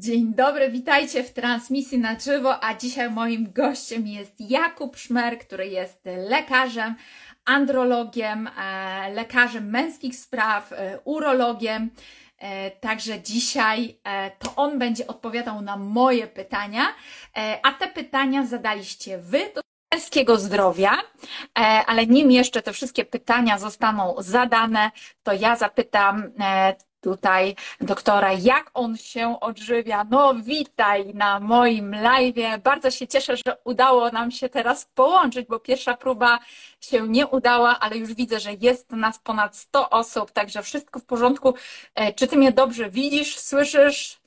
Dzień dobry, witajcie w transmisji na żywo, a dzisiaj moim gościem jest Jakub Szmer, który jest lekarzem, andrologiem, e, lekarzem męskich spraw, e, urologiem. E, także dzisiaj to on będzie odpowiadał na moje pytania, a te pytania zadaliście wy do męskiego zdrowia, ale nim jeszcze te wszystkie pytania zostaną zadane, to ja zapytam tutaj doktora, jak on się odżywia. No, witaj na moim live. Bardzo się cieszę, że udało nam się teraz połączyć, bo pierwsza próba się nie udała, ale już widzę, że jest nas ponad 100 osób, także wszystko w porządku. E, czy ty mnie dobrze widzisz, słyszysz?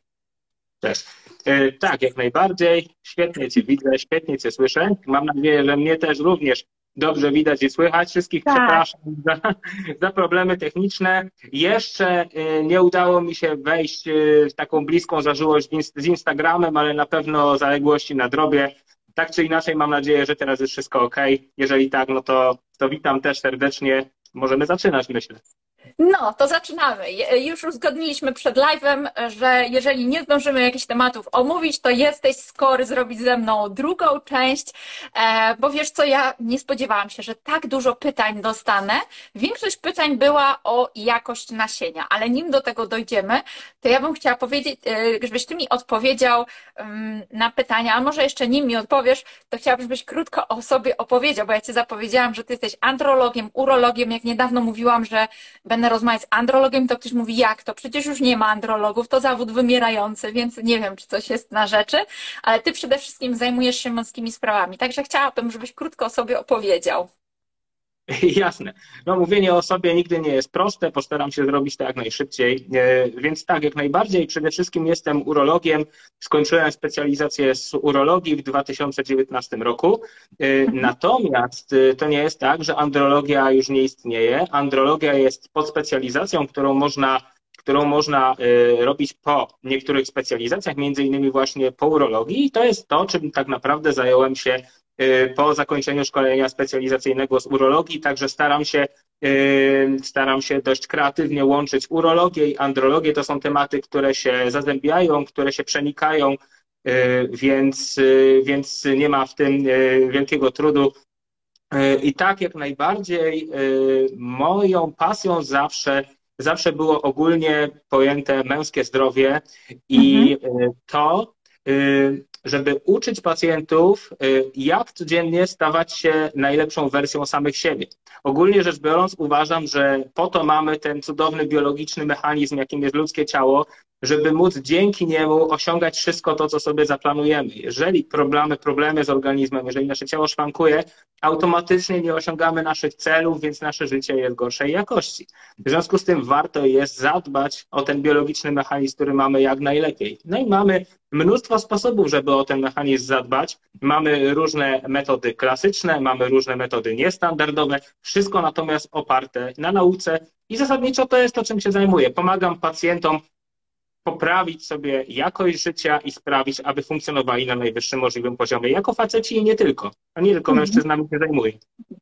E, tak, jak najbardziej. Świetnie Cię widzę, świetnie Cię słyszę. Mam nadzieję, że mnie też również dobrze widać i słychać. Wszystkich tak. przepraszam za, za, problemy techniczne. Jeszcze y, nie udało mi się wejść y, w taką bliską zażyłość z Instagramem, ale na pewno zaległości nadrobię. Tak czy inaczej, mam nadzieję, że teraz jest wszystko ok. Jeżeli tak, no to, to witam też serdecznie. Możemy zaczynać, myślę. No, to zaczynamy. Już uzgodniliśmy przed live'em, że jeżeli nie zdążymy jakichś tematów omówić, to jesteś skory zrobić ze mną drugą część, e, bo wiesz co, ja nie spodziewałam się, że tak dużo pytań dostanę. Większość pytań była o jakość nasienia, ale nim do tego dojdziemy, to ja bym chciała powiedzieć, e, żebyś ty mi odpowiedział na pytania, a może jeszcze nim mi odpowiesz, to chciałabym, żebyś krótko o sobie opowiedział, bo ja ci zapowiedziałam, że ty jesteś andrologiem, urologiem, jak niedawno mówiłam, że będę rozmawiać z andrologiem, to ktoś mówi, jak to? Przecież już nie ma andrologów, to zawód wymierający, więc nie wiem, czy coś jest na rzeczy, ale ty przede wszystkim zajmujesz się męskimi sprawami. Także chciałabym, żebyś krótko o sobie opowiedział. Jasne. No mówienie o sobie nigdy nie jest proste, postaram się zrobić to jak najszybciej. E, więc tak, jak najbardziej. Przede wszystkim jestem urologiem. Skończyłem specjalizację z urologii w 2019 roku. E, mhm. Natomiast e, to nie jest tak, że andrologia już nie istnieje. Andrologia jest podspecjalizacją, którą można którą można robić po niektórych specjalizacjach, między innymi właśnie po urologii i to jest to, czym tak naprawdę zająłem się po zakończeniu szkolenia specjalizacyjnego z urologii, także staram się, y, staram się dość kreatywnie łączyć urologię i andrologię. To są tematy, które się zazębiają, które się przenikają, y, więc, więc nie ma w tym wielkiego trudu. I tak jak najbardziej moją pasją zawsze zawsze było ogólnie pojęte męskie zdrowie i mhm. to, żeby uczyć pacjentów, y, jak codziennie stawać się najlepszą wersją samych siebie. Ogólnie rzecz biorąc, uważam, że po to mamy ten cudowny biologiczny mechanizm, jakim jest ludzkie ciało, żeby móc dzięki niemu osiągać wszystko to, co sobie zaplanujemy. Jeżeli problemy, problemy z organizmem, jeżeli nasze ciało szwankuje, automatycznie nie osiągamy naszych celów, więc nasze życie jest gorszej jakości. W związku z tym warto jest zadbać o ten biologiczny mechanizm, który mamy jak najlepiej. No i mamy mnóstwo sposobów, żeby o ten mechanizm zadbać. Mamy różne metody klasyczne, mamy różne metody niestandardowe, wszystko natomiast oparte na nauce i zasadniczo to jest to, czym się zajmuję. Pomagam pacjentom poprawić sobie jakość życia i sprawić, aby funkcjonowali na najwyższym możliwym poziomie. Jako faceci i nie tylko. A nie tylko mhm. mężczyznami się zajmuję.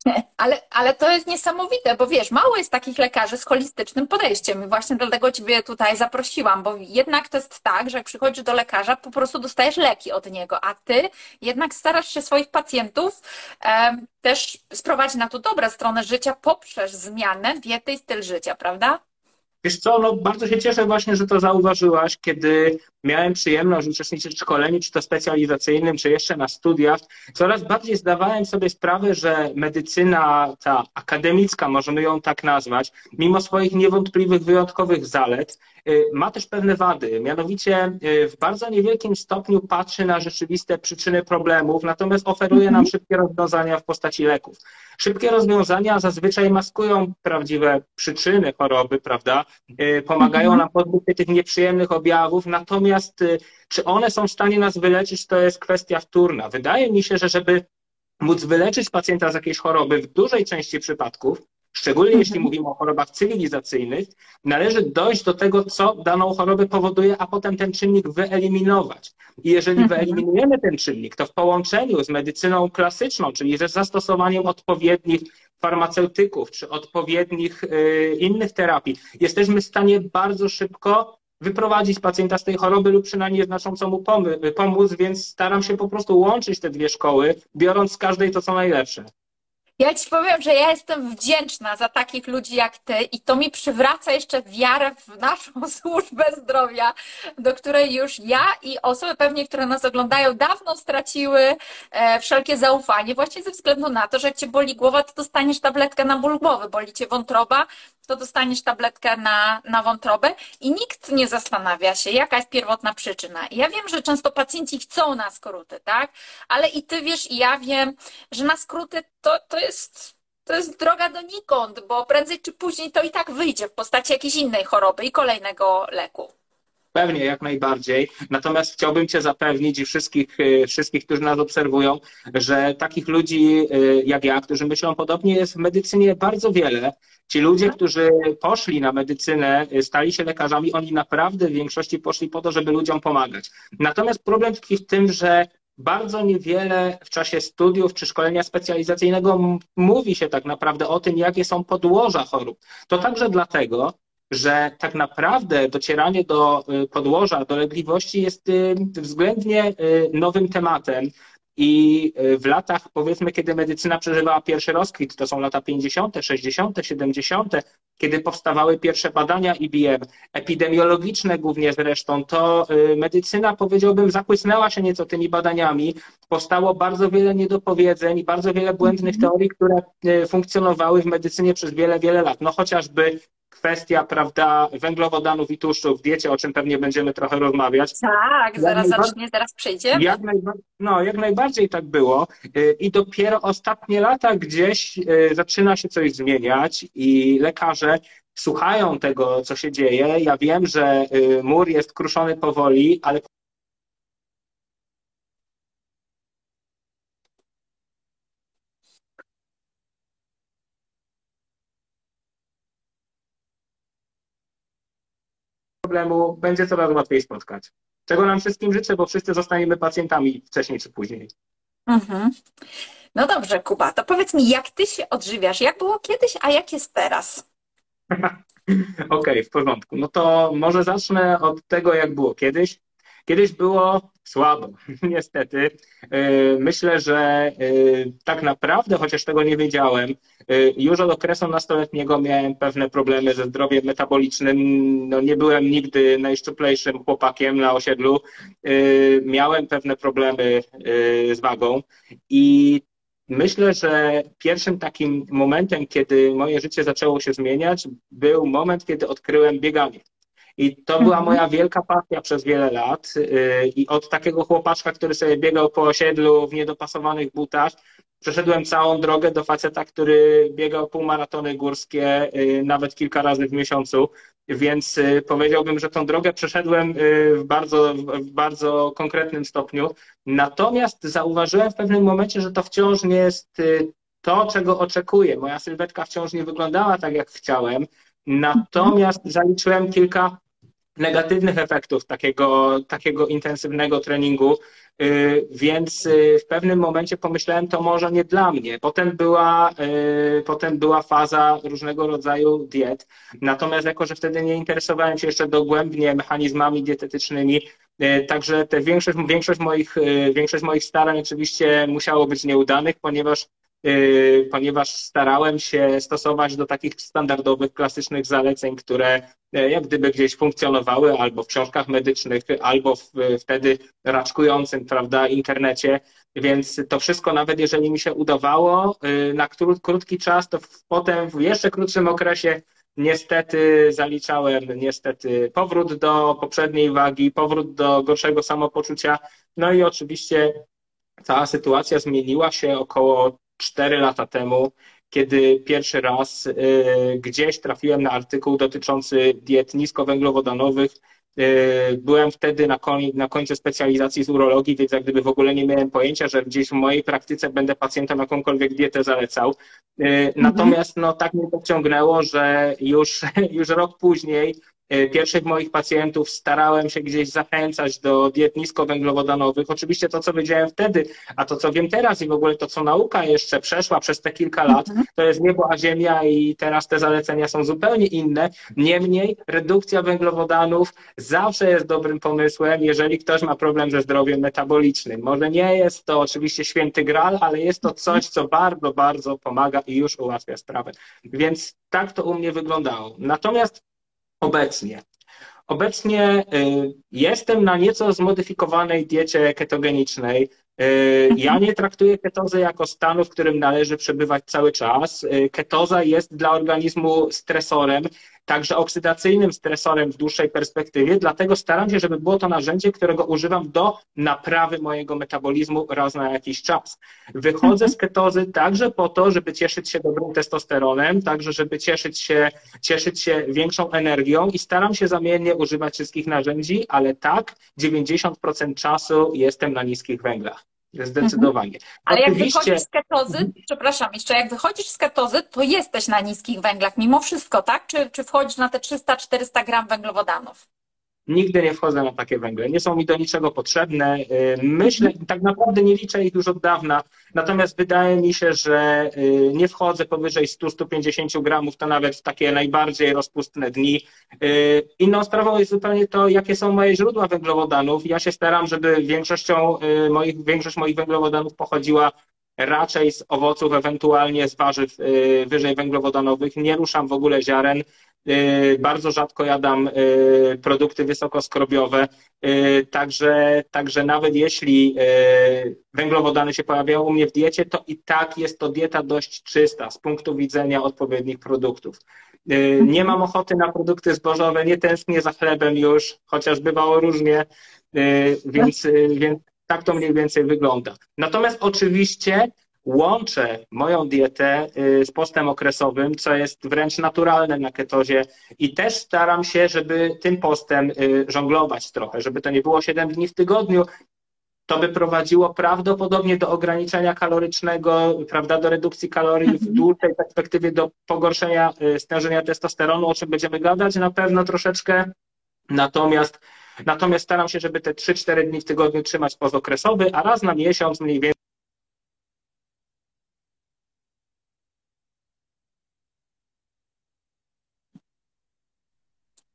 Ale, ale to jest niesamowite, bo wiesz, mało jest takich lekarzy z holistycznym podejściem i właśnie dlatego Ciebie tutaj zaprosiłam, bo jednak to jest tak, że jak przychodzisz do lekarza, po prostu dostajesz leki od niego, a Ty jednak starasz się swoich pacjentów e, też sprowadzić na tą dobrą stronę życia poprzez zmianę diety i styl życia, prawda? Wiesz co, no bardzo się cieszę właśnie, że to zauważyłaś, kiedy miałem przyjemność uczestniczyć w szkoleniu, czy to specjalizacyjnym, czy jeszcze na studiach. Coraz bardziej zdawałem sobie sprawę, że medycyna ta akademicka, możemy ją tak nazwać, mimo swoich niewątpliwych, wyjątkowych zalet, ma też pewne wady. Mianowicie y, w bardzo niewielkim stopniu patrzy na rzeczywiste przyczyny problemów, natomiast oferuje nam mhm. szybkie rozwiązania w postaci leków. Szybkie rozwiązania zazwyczaj maskują prawdziwe przyczyny choroby, prawda? Y, pomagają mhm. nam pozbyć się tych nieprzyjemnych objawów, natomiast y, czy one są w stanie nas wyleczyć, to jest kwestia wtórna. Wydaje mi się, że żeby móc wyleczyć pacjenta z jakiejś choroby w dużej części przypadków, szczególnie jeśli mhm. mówimy o chorobach cywilizacyjnych, należy dojść do tego, co daną chorobę powoduje, a potem ten czynnik wyeliminować. I jeżeli mhm. wyeliminujemy ten czynnik, to w połączeniu z medycyną klasyczną, czyli ze zastosowaniem odpowiednich farmaceutyków czy odpowiednich y, innych terapii, jesteśmy w stanie bardzo szybko wyprowadzić pacjenta z tej choroby lub przynajmniej znacząco mu pomóc, więc staram się po prostu łączyć te dwie szkoły, biorąc z każdej to co najlepsze. Ja ci powiem, że ja jestem wdzięczna za takich ludzi jak ty i to mi przywraca jeszcze wiarę w naszą służbę zdrowia, do której już ja i osoby pewnie, które nas oglądają, dawno straciły e, wszelkie zaufanie, właśnie ze względu na to, że jak cię boli głowa, to dostaniesz tabletkę na ból głowy, boli cię wątroba, to dostaniesz tabletkę na, na wątrobę i nikt nie zastanawia się, jaka jest pierwotna przyczyna. I ja wiem, że często pacjenci chcą na skróty, tak? Ale i ty wiesz, i ja wiem, że na skróty to, to jest to jest droga donikąd, bo prędzej czy później to i tak wyjdzie w postaci jakiejś innej choroby i kolejnego leku. Pewnie, jak najbardziej. Natomiast chciałbym Cię zapewnić i wszystkich, y, wszystkich, którzy nas obserwują, że takich ludzi y, jak ja, którzy myślą podobnie, jest w medycynie bardzo wiele. Ci ludzie, którzy poszli na medycynę, y, stali się lekarzami, oni naprawdę w większości poszli po to, żeby ludziom pomagać. Natomiast problem tkwi w tym, że bardzo niewiele w czasie studiów czy szkolenia specjalizacyjnego mówi się tak naprawdę o tym, jakie są podłoża chorób. To także dlatego, że tak naprawdę docieranie do y, podłoża dolegliwości jest y, względnie y, nowym tematem. I w latach, powiedzmy, kiedy medycyna przeżywała pierwszy rozkwit, to są lata 50., 60., 70., kiedy powstawały pierwsze badania IBM, epidemiologiczne głównie zresztą, to medycyna, powiedziałbym, zakłysnęła się nieco tymi badaniami. Powstało bardzo wiele niedopowiedzeń, bardzo wiele błędnych mhm. teorii, które funkcjonowały w medycynie przez wiele, wiele lat. No chociażby kwestia, prawda, węglowodanów i tłuszczów w diecie, o czym pewnie będziemy trochę rozmawiać. Tak, zaraz zacznie, zaraz przejdziemy. Jak no, jak najbardziej tak było. Y, I dopiero ostatnie lata gdzieś y, zaczyna się coś zmieniać i lekarze słuchają tego, co się dzieje. Ja wiem, że y, mur jest kruszony powoli, ale problemu będzie coraz łatwiej spotkać. Czego nam wszystkim życzę, bo wszyscy zostaniemy pacjentami wcześniej czy później. Mhm. No dobrze, Kuba, to powiedz mi, jak ty się odżywiasz? Jak było kiedyś, a jak jest teraz? Okej, okay, w porządku. No to może zacznę od tego, jak było kiedyś. Kiedyś było słabo, niestety. Y, myślę, że y, tak naprawdę, chociaż tego nie wiedziałem, y, już od okresu nastoletniego miałem pewne problemy ze zdrowiem metabolicznym. No, nie byłem nigdy najszczuplejszym chłopakiem na osiedlu. Miałem pewne problemy z wagą i Myślę, że pierwszym takim momentem, kiedy moje życie zaczęło się zmieniać, był moment, kiedy odkryłem bieganie. I to była mhm. moja wielka pasja przez wiele lat. Y, I od takiego chłopaczka, który sobie biegał po osiedlu w niedopasowanych butach, przeszedłem całą drogę do faceta, który biegał półmaratony górskie y, nawet kilka razy w miesiącu. Więc y, powiedziałbym, że tą drogę przeszedłem w bardzo, w bardzo konkretnym stopniu. Natomiast zauważyłem w pewnym momencie, że to wciąż nie jest to, czego oczekuję. Moja sylwetka wciąż nie wyglądała tak, jak chciałem. Natomiast zaliczyłem kilka negatywnych efektów takiego, takiego intensywnego treningu, y, więc y, w pewnym momencie pomyślałem, to może nie dla mnie. Potem była, y, potem była faza różnego rodzaju diet. Natomiast jako, że wtedy nie interesowałem się jeszcze dogłębnie mechanizmami dietetycznymi, także te większość, większość, moich, większość moich starań oczywiście musiało być nieudanych, ponieważ ponieważ starałem się stosować do takich standardowych, klasycznych zaleceń, które e, jak gdyby gdzieś funkcjonowały albo w książkach medycznych, albo w wtedy raczkującym, prawda, internecie. Więc to wszystko, nawet jeżeli mi się udawało na krótki czas, to potem w jeszcze krótszym okresie niestety zaliczałem niestety powrót do poprzedniej wagi, powrót do gorszego samopoczucia. No i oczywiście cała sytuacja zmieniła się około 4 lata temu, kiedy pierwszy raz y, gdzieś trafiłem na artykuł dotyczący diet niskowęglowodanowych. Y, byłem wtedy na, koń, na końcu specjalizacji z urologii, więc jak gdyby w ogóle nie miałem pojęcia, że gdzieś w mojej praktyce będę pacjentom jakąkolwiek dietę zalecał. Y, mhm. Natomiast no, tak mnie pociągnęło, że już, już rok później pierwszych moich pacjentów starałem się gdzieś zachęcać do diet niskowęglowodanowych. Oczywiście to, co wiedziałem wtedy, a to, co wiem teraz i w ogóle to, co nauka jeszcze przeszła przez te kilka lat, mhm. to jest niebo a ziemia i teraz te zalecenia są zupełnie inne. Niemniej redukcja węglowodanów zawsze jest dobrym pomysłem, jeżeli ktoś ma problem ze zdrowiem metabolicznym. Może nie jest to oczywiście święty gral, ale jest to coś, co bardzo, bardzo pomaga i już ułatwia sprawę. Więc tak to u mnie wyglądało. Natomiast obecnie Obecnie y, jestem na nieco zmodyfikowanej diecie ketogenicznej. Y, ja nie traktuję ketozy jako stanu, w którym należy przebywać cały czas. Y, ketoza jest dla organizmu stresorem, także oksydacyjnym stresorem w dłuższej perspektywie, dlatego staram się, żeby było to narzędzie, którego używam do naprawy mojego metabolizmu raz na jakiś czas. Wychodzę z ketozy także po to, żeby cieszyć się dobrym testosteronem, także żeby cieszyć się, cieszyć się większą energią i staram się zamiennie używać wszystkich narzędzi, ale tak 90% czasu jestem na niskich węglach. Zdecydowanie. Mhm. Ale Oczywiście... jak wychodzisz z ketozy, mhm. przepraszam, jeszcze jak wychodzisz z ketozy, to jesteś na niskich węglach mimo wszystko, tak? Czy, czy wchodzisz na te 300-400 gram węglowodanów? Nigdy nie wchodzę na takie węgle. Nie są mi do niczego potrzebne. Y, myślę, tak naprawdę nie liczę ich już od dawna, natomiast wydaje mi się, że y, nie wchodzę powyżej 100-150 gramów, to nawet w takie najbardziej rozpustne dni. Y, inną sprawą jest zupełnie to, jakie są moje źródła węglowodanów. Ja się staram, żeby większością moich, większość moich węglowodanów pochodziła raczej z owoców, ewentualnie z warzyw wyżej węglowodanowych. Nie ruszam w ogóle ziaren. Y, bardzo rzadko jadam y, produkty wysokoskrobiowe, y, także, także nawet jeśli węglowodany się pojawiają u mnie w diecie, to i tak jest to dieta dość czysta z punktu widzenia odpowiednich produktów. Nie mam ochoty na produkty zbożowe, nie tęsknię za chlebem już, chociaż bywało różnie, więc, więc tak to mniej więcej wygląda. Natomiast oczywiście łączę moją dietę y, z postem okresowym, co jest wręcz naturalne na ketozie i też staram się, żeby tym postem y, żonglować trochę, żeby to nie było 7 dni w tygodniu, to by prowadziło prawdopodobnie do ograniczenia kalorycznego, prawda, do redukcji kalorii w dłuższej perspektywie, do pogorszenia y, stężenia testosteronu, o czym będziemy gadać na pewno troszeczkę. Natomiast, natomiast staram się, żeby te 3-4 dni w tygodniu trzymać pozokresowy, a raz na miesiąc mniej więcej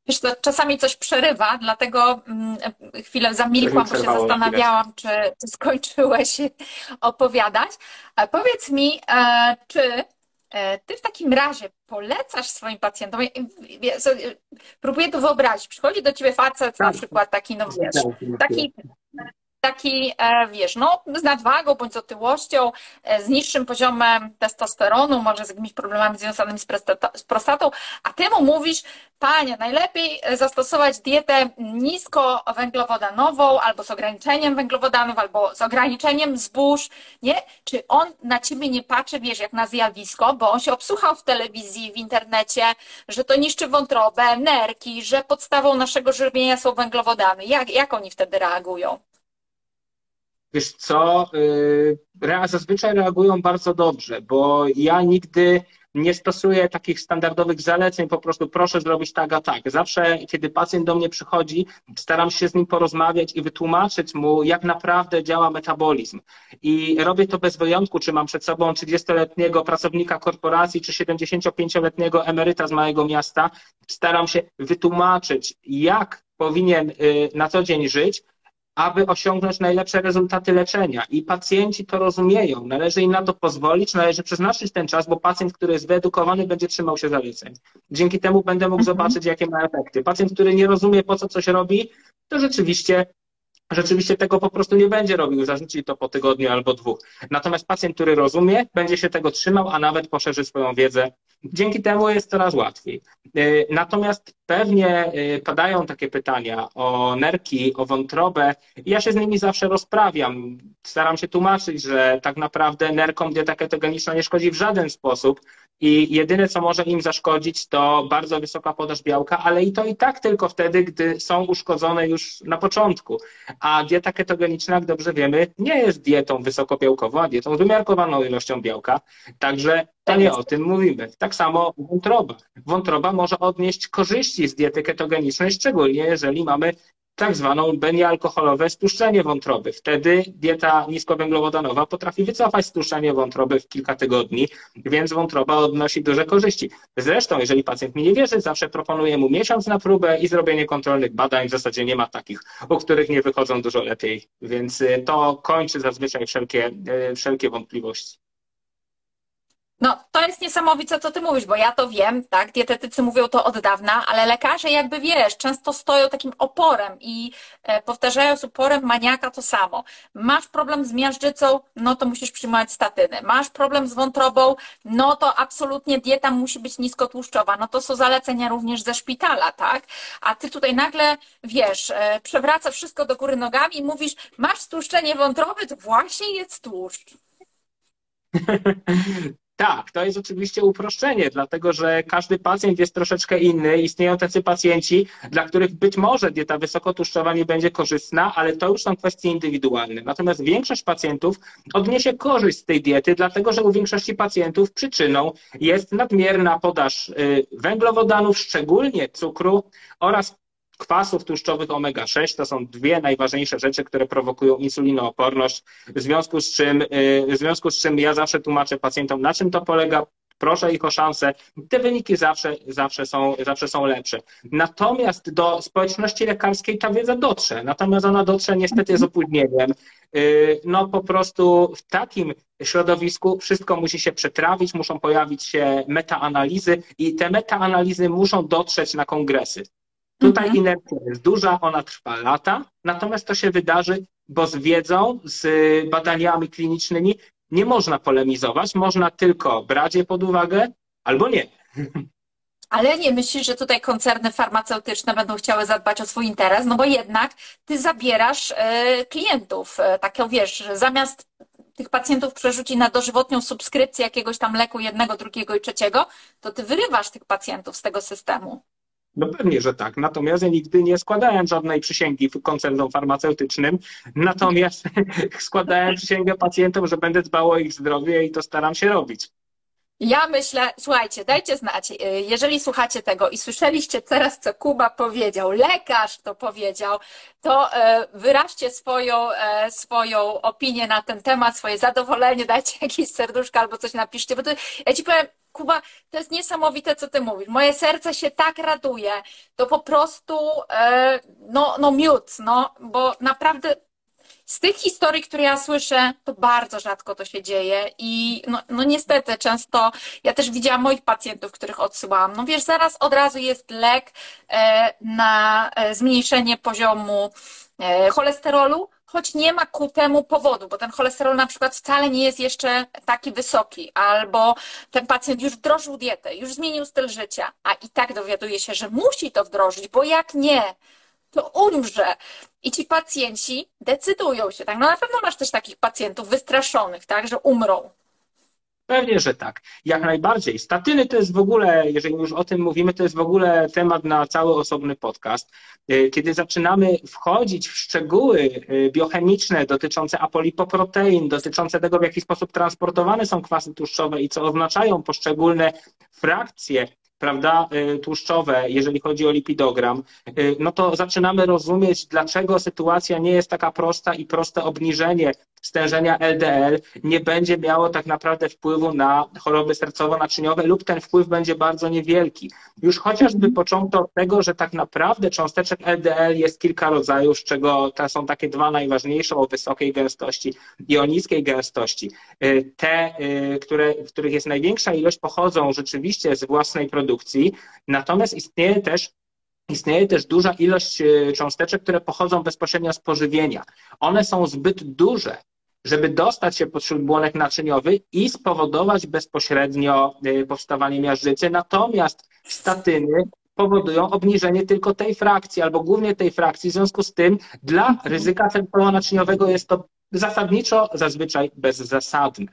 Wiesz, to czasami coś przerywa, dlatego mm, chwilę zamilkłam, bo się zastanawiałam, czy, czy skończyłeś opowiadać. Powiedz mi, e, czy e, ty w takim razie polecasz swoim pacjentom, próbuję to wyobrazić, przychodzi do ciebie facet na tak. przykład taki, no wiesz, taki taki, e, wiesz, no, z nadwagą bądź z otyłością, e, z niższym poziomem testosteronu, może z jakimiś problemami związanymi z prostatą, a ty mu mówisz, panie, najlepiej zastosować dietę niskowęglowodanową, albo z ograniczeniem węglowodanów, albo z ograniczeniem zbóż, nie? Czy on na ciebie nie patrzy, wiesz, jak na zjawisko, bo on się obsłuchał w telewizji, w internecie, że to niszczy wątrobę, nerki, że podstawą naszego żywienia są węglowodany. Jak, jak oni wtedy reagują? Wiesz co, y, zazwyczaj reagują bardzo dobrze, bo ja nigdy nie stosuję takich standardowych zaleceń, po prostu proszę zrobić tak, a tak. Zawsze, kiedy pacjent do mnie przychodzi, staram się z nim porozmawiać i wytłumaczyć mu, jak naprawdę działa metabolizm. I robię to bez wyjątku, czy mam przed sobą 30-letniego pracownika korporacji, czy 75-letniego emeryta z małego miasta. Staram się wytłumaczyć, jak powinien y, na co dzień żyć, aby osiągnąć najlepsze rezultaty leczenia. I pacjenci to rozumieją. Należy im na to pozwolić, należy przeznaczyć ten czas, bo pacjent, który jest wyedukowany, będzie trzymał się zaleceń. Dzięki temu będę mógł mhm. zobaczyć, jakie ma efekty. Pacjent, który nie rozumie, po co coś robi, to rzeczywiście rzeczywiście tego po prostu nie będzie robił, zarzuci to po tygodniu albo dwóch. Natomiast pacjent, który rozumie, będzie się tego trzymał, a nawet poszerzy swoją wiedzę. Dzięki temu jest coraz łatwiej. Y, natomiast pewnie y, padają takie pytania o nerki, o wątrobę ja się z nimi zawsze rozprawiam. Staram się tłumaczyć, że tak naprawdę nerkom dieta ketogeniczna nie szkodzi w żaden sposób, i jedyne, co może im zaszkodzić, to bardzo wysoka podaż białka, ale i to i tak tylko wtedy, gdy są uszkodzone już na początku. A dieta ketogeniczna, jak dobrze wiemy, nie jest dietą wysokobiałkową, a dietą z wymiarkowaną ilością białka. Także to nie o tym mówimy. Tak samo wątroba. Wątroba może odnieść korzyści z diety ketogenicznej, szczególnie jeżeli mamy tak zwaną benialkoholowe stłuszczenie wątroby. Wtedy dieta niskowęglowodanowa potrafi wycofać stłuszczenie wątroby w kilka tygodni, więc wątroba odnosi duże korzyści. Zresztą, jeżeli pacjent mi nie wierzy, zawsze proponuję mu miesiąc na próbę i zrobienie kontrolnych badań. W zasadzie nie ma takich, u których nie wychodzą dużo lepiej, więc y, to kończy zazwyczaj wszelkie, y, wszelkie wątpliwości. No, to jest niesamowite, co ty mówisz, bo ja to wiem, tak? Dietetycy mówią to od dawna, ale lekarze, jakby wiesz, często stoją takim oporem i e, powtarzają z uporem maniaka to samo. Masz problem z miażdżycą, no to musisz przyjmować statyny. Masz problem z wątrobą, no to absolutnie dieta musi być niskotłuszczowa. No to są zalecenia również ze szpitala, tak? A ty tutaj nagle, wiesz, e, przewracasz wszystko do góry nogami i mówisz, masz stłuszczenie wątroby, to właśnie jest tłuszcz. Tak, to jest oczywiście uproszczenie, dlatego że każdy pacjent jest troszeczkę inny. Istnieją tacy pacjenci, dla których być może dieta wysokotłuszczowa nie będzie korzystna, ale to już są kwestie indywidualne. Natomiast większość pacjentów odniesie korzyść z tej diety, dlatego że u większości pacjentów przyczyną jest nadmierna podaż y, węglowodanów, szczególnie cukru oraz kwasów tłuszczowych omega-6 to są dwie najważniejsze rzeczy, które prowokują insulinooporność, w związku z czym, y, w związku z czym ja zawsze tłumaczę pacjentom, na czym to polega, proszę ich o szansę. Te wyniki zawsze, zawsze, są, zawsze są lepsze. Natomiast do społeczności lekarskiej ta wiedza dotrze. Natomiast ona dotrze niestety z opóźnieniem. Y, no po prostu w takim środowisku wszystko musi się przetrawić, muszą pojawić się metaanalizy i te metaanalizy muszą dotrzeć na kongresy. Tutaj mhm. inercja jest duża, ona trwa lata, natomiast to się wydarzy, bo z wiedzą, z badaniami klinicznymi nie można polemizować, można tylko brać je pod uwagę albo nie. Ale nie myślisz, że tutaj koncerny farmaceutyczne będą chciały zadbać o swój interes, no bo jednak ty zabierasz e, klientów. E, taką wiesz, zamiast tych pacjentów przerzuci na dożywotnią subskrypcję jakiegoś tam leku jednego, drugiego i trzeciego, to ty wyrywasz tych pacjentów z tego systemu. No pewnie, że tak. Natomiast ja nigdy nie składałem żadnej przysięgi koncernom farmaceutycznym. Natomiast składałem przysięgę pacjentom, że będę dbał o ich zdrowie i to staram się robić. Ja myślę, słuchajcie, dajcie znać, y, jeżeli słuchacie tego i słyszeliście teraz, co Kuba powiedział, lekarz to powiedział, to y, wyraźcie swoją, y, swoją opinię na ten temat, swoje zadowolenie, dajcie jakieś serduszko albo coś napiszcie, bo to, ja ci powiem, Kuba, to jest niesamowite, co ty mówisz. Moje serce się tak raduje. To po prostu, e, no, no miód, no, bo naprawdę z tych historii, które ja słyszę, to bardzo rzadko to się dzieje i no, no niestety często, ja też widziałam moich pacjentów, których odsyłałam. No wiesz, zaraz od razu jest lek e, na e, zmniejszenie poziomu cholesterolu, choć nie ma ku temu powodu, bo ten cholesterol na przykład wcale nie jest jeszcze taki wysoki, albo ten pacjent już wdrożył dietę, już zmienił styl życia, a i tak dowiaduje się, że musi to wdrożyć, bo jak nie, to umrze. I ci pacjenci decydują się, tak? No na pewno masz też takich pacjentów wystraszonych, tak, że umrą. Pewnie, że tak. Jak najbardziej. Statyny to jest w ogóle, jeżeli już o tym mówimy, to jest w ogóle temat na cały osobny podcast. Y, kiedy zaczynamy wchodzić w szczegóły y, biochemiczne dotyczące apolipoprotein, dotyczące tego, w jaki sposób transportowane są kwasy tłuszczowe i co oznaczają poszczególne frakcje prawda, y, tłuszczowe, jeżeli chodzi o lipidogram, no to zaczynamy rozumieć, dlaczego sytuacja nie jest taka prosta i proste obniżenie stężenia LDL nie będzie miało tak naprawdę wpływu na choroby sercowo-naczyniowe lub ten wpływ będzie bardzo niewielki. Już chociażby początek od tego, że tak naprawdę cząsteczek LDL jest kilka rodzajów, z czego te są takie dwa najważniejsze o wysokiej gęstości i o niskiej gęstości. Y, te, y, które, w których jest największa ilość, pochodzą rzeczywiście z własnej produkcji, natomiast istnieje też Istnieje też duża ilość y, cząsteczek, które pochodzą bezpośrednio z pożywienia. One są zbyt duże, żeby dostać się pod śródbłonek naczyniowy i spowodować bezpośrednio y, powstawanie miażdżycy. Natomiast statyny powodują obniżenie tylko tej frakcji, albo głównie tej frakcji. W związku z tym dla ryzyka centralno-naczyniowego jest to zasadniczo zazwyczaj bezzasadne.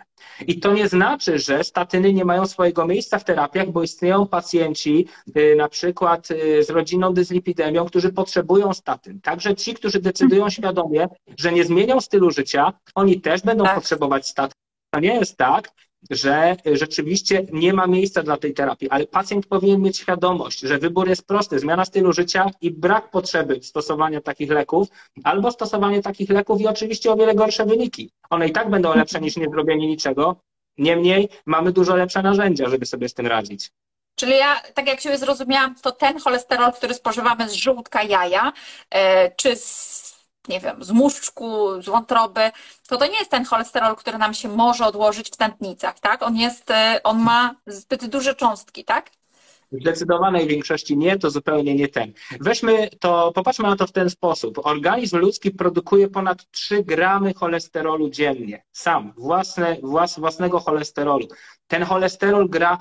I to nie znaczy, że statyny nie mają swojego miejsca w terapiach, bo istnieją pacjenci, y, na przykład y, z rodziną dyslipidemią, którzy potrzebują statyn. Także ci, którzy decydują świadomie, że nie zmienią stylu życia, oni też będą tak. potrzebować statyn. To nie jest tak, że rzeczywiście nie ma miejsca dla tej terapii, ale pacjent powinien mieć świadomość, że wybór jest prosty, zmiana stylu życia i brak potrzeby stosowania takich leków, albo stosowanie takich leków i oczywiście o wiele gorsze wyniki. One i tak będą lepsze niż nie zrobienie niczego, niemniej mamy dużo lepsze narzędzia, żeby sobie z tym radzić. Czyli ja, tak jak się zrozumiałam, to ten cholesterol, który spożywamy z żółtka jaja, e, czy z nie wiem, z muszczku, z wątroby, to to nie jest ten cholesterol, który nam się może odłożyć w tętnicach, tak? On jest, e, on ma zbyt duże cząstki, tak? W zdecydowanej większości nie, to zupełnie nie ten. Weźmy to, popatrzmy na to w ten sposób. Organizm ludzki produkuje ponad 3 gramy cholesterolu dziennie. Sam, własne, włas, własnego cholesterolu. Ten cholesterol gra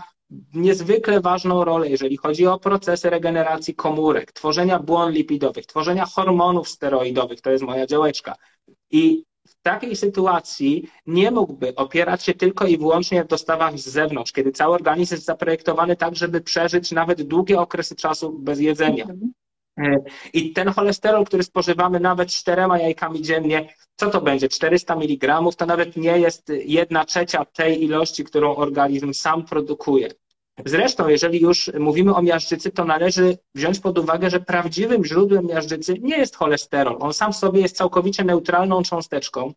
niezwykle ważną rolę, jeżeli chodzi o procesy regeneracji komórek, tworzenia błon lipidowych, tworzenia hormonów steroidowych, to jest moja działeczka. I takiej sytuacji nie mógłby opierać się tylko i wyłącznie w dostawach z zewnątrz, kiedy cały organizm jest zaprojektowany tak, żeby przeżyć nawet długie okresy czasu bez jedzenia. E, I ten cholesterol, który spożywamy nawet czterema jajkami dziennie, co to będzie? 400 mg, to nawet nie jest jedna trzecia tej ilości, którą organizm sam produkuje. Zresztą, jeżeli już mówimy o miażdżycy, to należy wziąć pod uwagę, że prawdziwym źródłem miażdżycy nie jest cholesterol. On sam w sobie jest całkowicie neutralną cząsteczką.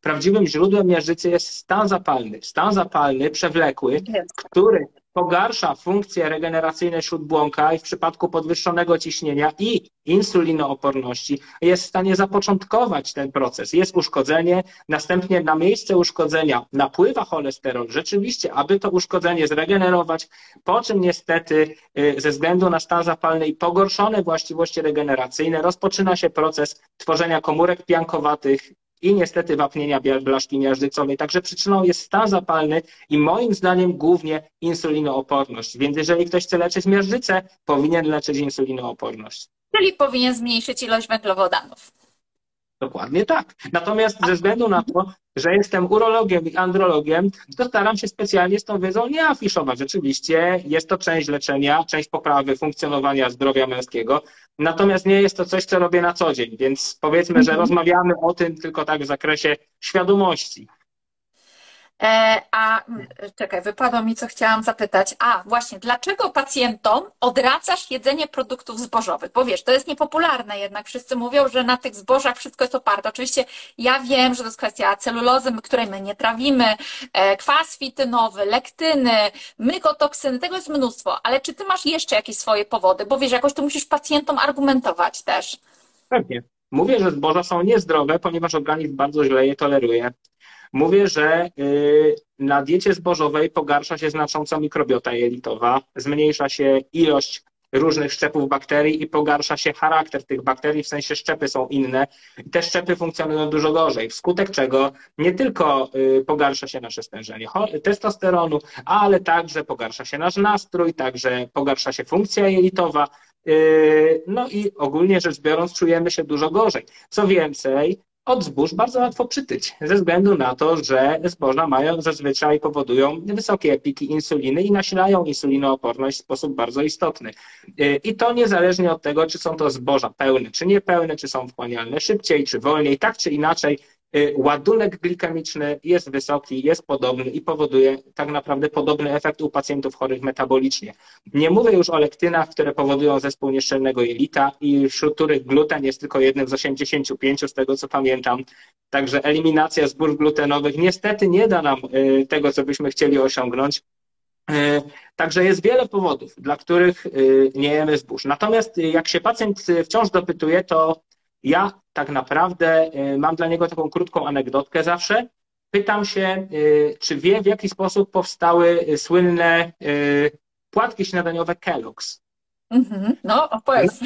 Prawdziwym źródłem miażdżycy jest stan zapalny. Stan zapalny, przewlekły, który pogarsza funkcje regeneracyjne śródbłąka i w przypadku podwyższonego ciśnienia i insulinooporności jest w stanie zapoczątkować ten proces. Jest uszkodzenie, następnie na miejsce uszkodzenia napływa cholesterol, rzeczywiście, aby to uszkodzenie zregenerować, po czym niestety y, ze względu na stan zapalny i pogorszone właściwości regeneracyjne rozpoczyna się proces tworzenia komórek piankowatych, i niestety wapnienia blaszki miażdżycowej. Także przyczyną jest stan zapalny i moim zdaniem głównie insulinooporność. Więc jeżeli ktoś chce leczyć miażdżycę, powinien leczyć insulinooporność. Czyli powinien zmniejszyć ilość węglowodanów. Dokładnie tak. Natomiast ze względu na to, że jestem urologiem i andrologiem, to staram się specjalnie z tą wiedzą nie afiszować. Rzeczywiście jest to część leczenia, część poprawy funkcjonowania zdrowia męskiego, natomiast nie jest to coś, co robię na co dzień, więc powiedzmy, że mhm. rozmawiamy o tym tylko tak w zakresie świadomości. E, a czekaj, wypadło mi, co chciałam zapytać. A, właśnie, dlaczego pacjentom odracasz jedzenie produktów zbożowych? Bo wiesz, to jest niepopularne jednak. Wszyscy mówią, że na tych zbożach wszystko jest oparte. Oczywiście ja wiem, że to jest kwestia celulozy, której my nie trawimy, e, kwas fitynowy, lektyny, mykotoksyny, tego jest mnóstwo. Ale czy ty masz jeszcze jakieś swoje powody? Bo wiesz, jakoś to musisz pacjentom argumentować też. Pewnie. Mówię, że zboża są niezdrowe, ponieważ organizm bardzo źle je toleruje. Mówię, że y, na diecie zbożowej pogarsza się znacząco mikrobiota jelitowa, zmniejsza się ilość różnych szczepów bakterii i pogarsza się charakter tych bakterii, w sensie szczepy są inne i te szczepy funkcjonują dużo gorzej, wskutek czego nie tylko y, pogarsza się nasze stężenie testosteronu, ale także pogarsza się nasz nastrój, także pogarsza się funkcja jelitowa, y, no i ogólnie rzecz biorąc czujemy się dużo gorzej. Co więcej, od zbóż bardzo łatwo przytyć, ze względu na to, że zboża mają zazwyczaj powodują wysokie piki insuliny i nasilają insulinooporność w sposób bardzo istotny. Y, I to niezależnie od tego, czy są to zboża pełne, czy niepełne, czy są wchłanialne szybciej, czy wolniej, tak czy inaczej ładunek glikemiczny jest wysoki, jest podobny i powoduje tak naprawdę podobny efekt u pacjentów chorych metabolicznie. Nie mówię już o lektynach, które powodują zespół nieszczelnego jelita i wśród których gluten jest tylko jednym z 85, z tego co pamiętam. Także eliminacja zbóż glutenowych niestety nie da nam y, tego, co byśmy chcieli osiągnąć. Y, także jest wiele powodów, dla których nie jemy zbóż. Natomiast jak się pacjent wciąż dopytuje, to ja tak naprawdę y, mam dla niego taką krótką anegdotkę zawsze. Pytam się, y, czy wie, w jaki sposób powstały y, słynne płatki śniadaniowe Kellogg's. Mm-hmm. No, opowiedz.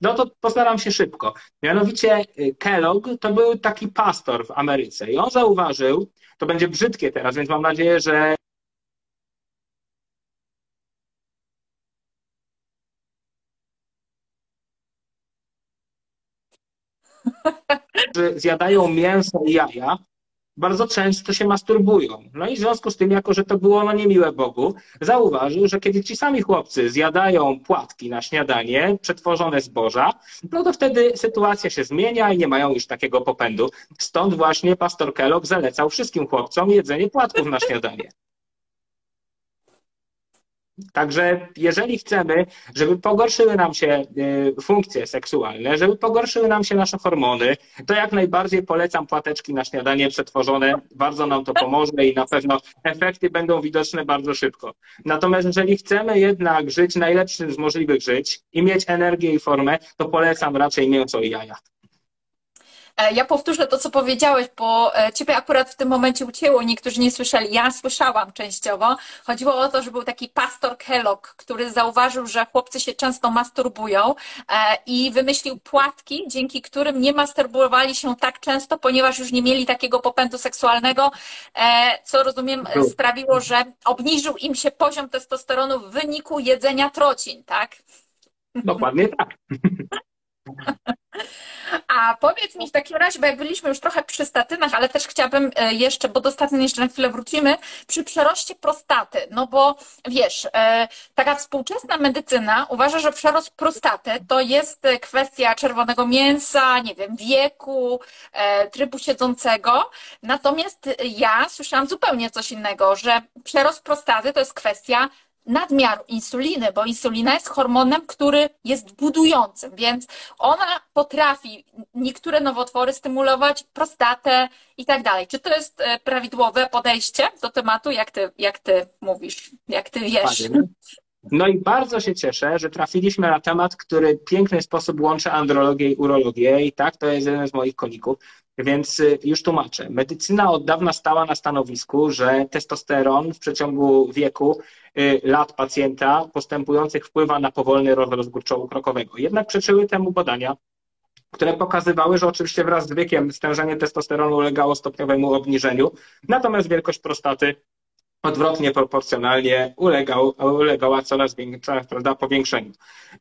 No to postaram się szybko. Mianowicie Kellogg to był taki pastor w Ameryce i on zauważył, to będzie brzydkie teraz, więc mam nadzieję, że zjadają mięso i jaja bardzo często się masturbują. No i w związku z tym, jako że to było no niemiłe Bogu, zauważył, że kiedy ci sami chłopcy zjadają płatki na śniadanie, przetworzone zboża, no to wtedy sytuacja się zmienia i nie mają już takiego popędu. Stąd właśnie pastor Kellogg zalecał wszystkim chłopcom jedzenie płatków na śniadanie. Także jeżeli chcemy, żeby pogorszyły nam się y, funkcje seksualne, żeby pogorszyły nam się nasze hormony, to jak najbardziej polecam płateczki na śniadanie przetworzone. Bardzo nam to pomoże i na pewno efekty będą widoczne bardzo szybko. Natomiast jeżeli chcemy jednak żyć najlepszym z możliwych żyć i mieć energię i formę, to polecam raczej mięso i jaja. E, ja powtórzę to, co powiedziałeś, bo e, Ciebie akurat w tym momencie ucięło, niektórzy nie słyszeli. Ja słyszałam częściowo. Chodziło o to, że był taki pastor Kellogg, który zauważył, że chłopcy się często masturbują e, i wymyślił płatki, dzięki którym nie masturbowali się tak często, ponieważ już nie mieli takiego popędu seksualnego, co rozumiem sprawiło, że obniżył im się poziom testosteronu w wyniku jedzenia trocin, tak? Dokładnie tak. A powiedz mi w takim razie, bo jak byliśmy już trochę przy statynach, ale też chciałabym e, jeszcze, bo do statyn jeszcze na chwilę wrócimy, przy przeroście prostaty. No bo wiesz, e, taka współczesna medycyna uważa, że przerost prostaty to jest kwestia czerwonego mięsa, nie wiem, wieku, e, trybu siedzącego. Natomiast ja słyszałam zupełnie coś innego, że przerost prostaty to jest kwestia nadmiaru insuliny, bo insulina jest hormonem, który jest budującym, więc ona potrafi niektóre nowotwory stymulować, prostatę i tak dalej. Czy to jest e, prawidłowe podejście do tematu, jak ty, jak ty mówisz, jak ty wiesz? No i bardzo się cieszę, że trafiliśmy na temat, który w piękny sposób łączy andrologię i urologię i tak, to jest jeden z moich koników. Więc y, już tłumaczę. Medycyna od dawna stała na stanowisku, że testosteron w przeciągu wieku y, lat pacjenta postępujących wpływa na powolny rozrost górczołu krokowego. Jednak przeczyły temu badania, które pokazywały, że oczywiście wraz z wiekiem stężenie testosteronu ulegało stopniowemu obniżeniu, natomiast wielkość prostaty odwrotnie proporcjonalnie ulegał, ulegała coraz większa, prawda, powiększeniu.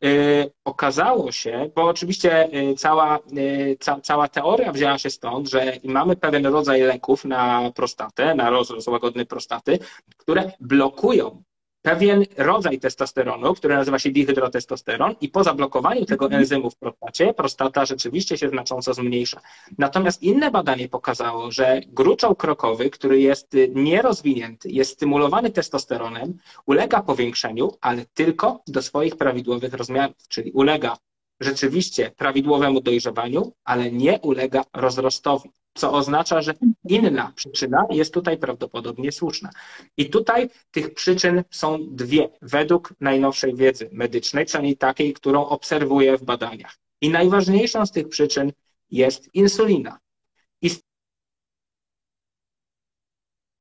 Yy, okazało się, bo oczywiście yy, cała, yy, ca, cała teoria wzięła się stąd, że mamy pewien rodzaj leków na prostatę, na rozrost łagodny prostaty, które blokują pewien rodzaj testosteronu, który nazywa się dihydrotestosteron i po zablokowaniu tego mhm. enzymu w prostacie prostata rzeczywiście się znacząco zmniejsza. Natomiast inne badanie pokazało, że gruczoł krokowy, który jest nierozwinięty, jest stymulowany testosteronem, ulega powiększeniu, ale tylko do swoich prawidłowych rozmiarów, czyli ulega rzeczywiście prawidłowemu dojrzewaniu, ale nie ulega rozrostowi co oznacza, że inna przyczyna jest tutaj prawdopodobnie słuszna. I tutaj tych przyczyn są dwie, według najnowszej wiedzy medycznej, przynajmniej takiej, którą obserwuję w badaniach. I najważniejszą z tych przyczyn jest insulina. I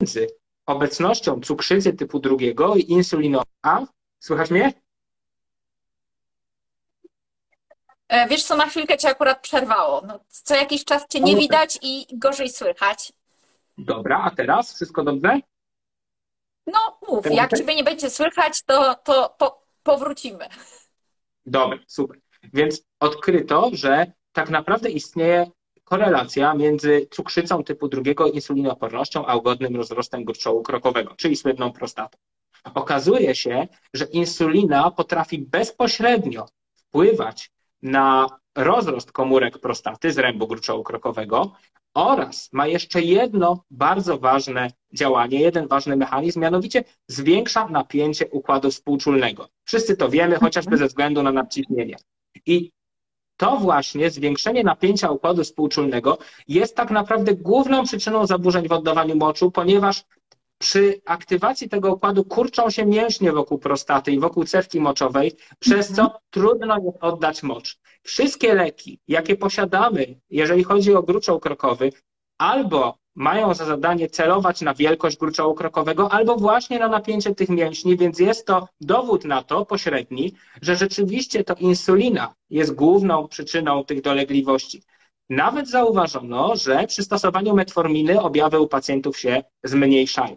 między obecnością cukrzycy typu drugiego i insulino A, słychać mnie? E, wiesz co, na chwilkę cię akurat przerwało. No, co jakiś czas cię nie widać i gorzej słychać. Dobra, a teraz wszystko dobrze? No mów, jak ciebie nie będzie słychać, to, to po, powrócimy. Dobra, super. Więc odkryto, że tak naprawdę istnieje korelacja między cukrzycą typu drugiego insulinoopornością, a ugodnym rozrostem gruczołu krokowego, czyli słynną prostatą. Okazuje się, że insulina potrafi bezpośrednio wpływać na rozrost komórek prostaty z rębu gruczołu-krokowego oraz ma jeszcze jedno bardzo ważne działanie, jeden ważny mechanizm, mianowicie zwiększa napięcie układu współczulnego. Wszyscy to wiemy, chociażby ze względu na nadciśnienie. I to właśnie zwiększenie napięcia układu współczulnego jest tak naprawdę główną przyczyną zaburzeń w oddawaniu moczu, ponieważ przy aktywacji tego układu kurczą się mięśnie wokół prostaty i wokół cewki moczowej, przez co mhm. trudno jest oddać mocz. Wszystkie leki, jakie posiadamy, jeżeli chodzi o gruczoł krokowy, albo mają za zadanie celować na wielkość gruczołu krokowego, albo właśnie na napięcie tych mięśni, więc jest to dowód na to pośredni, że rzeczywiście to insulina jest główną przyczyną tych dolegliwości. Nawet zauważono, że przy stosowaniu metforminy objawy u pacjentów się zmniejszają.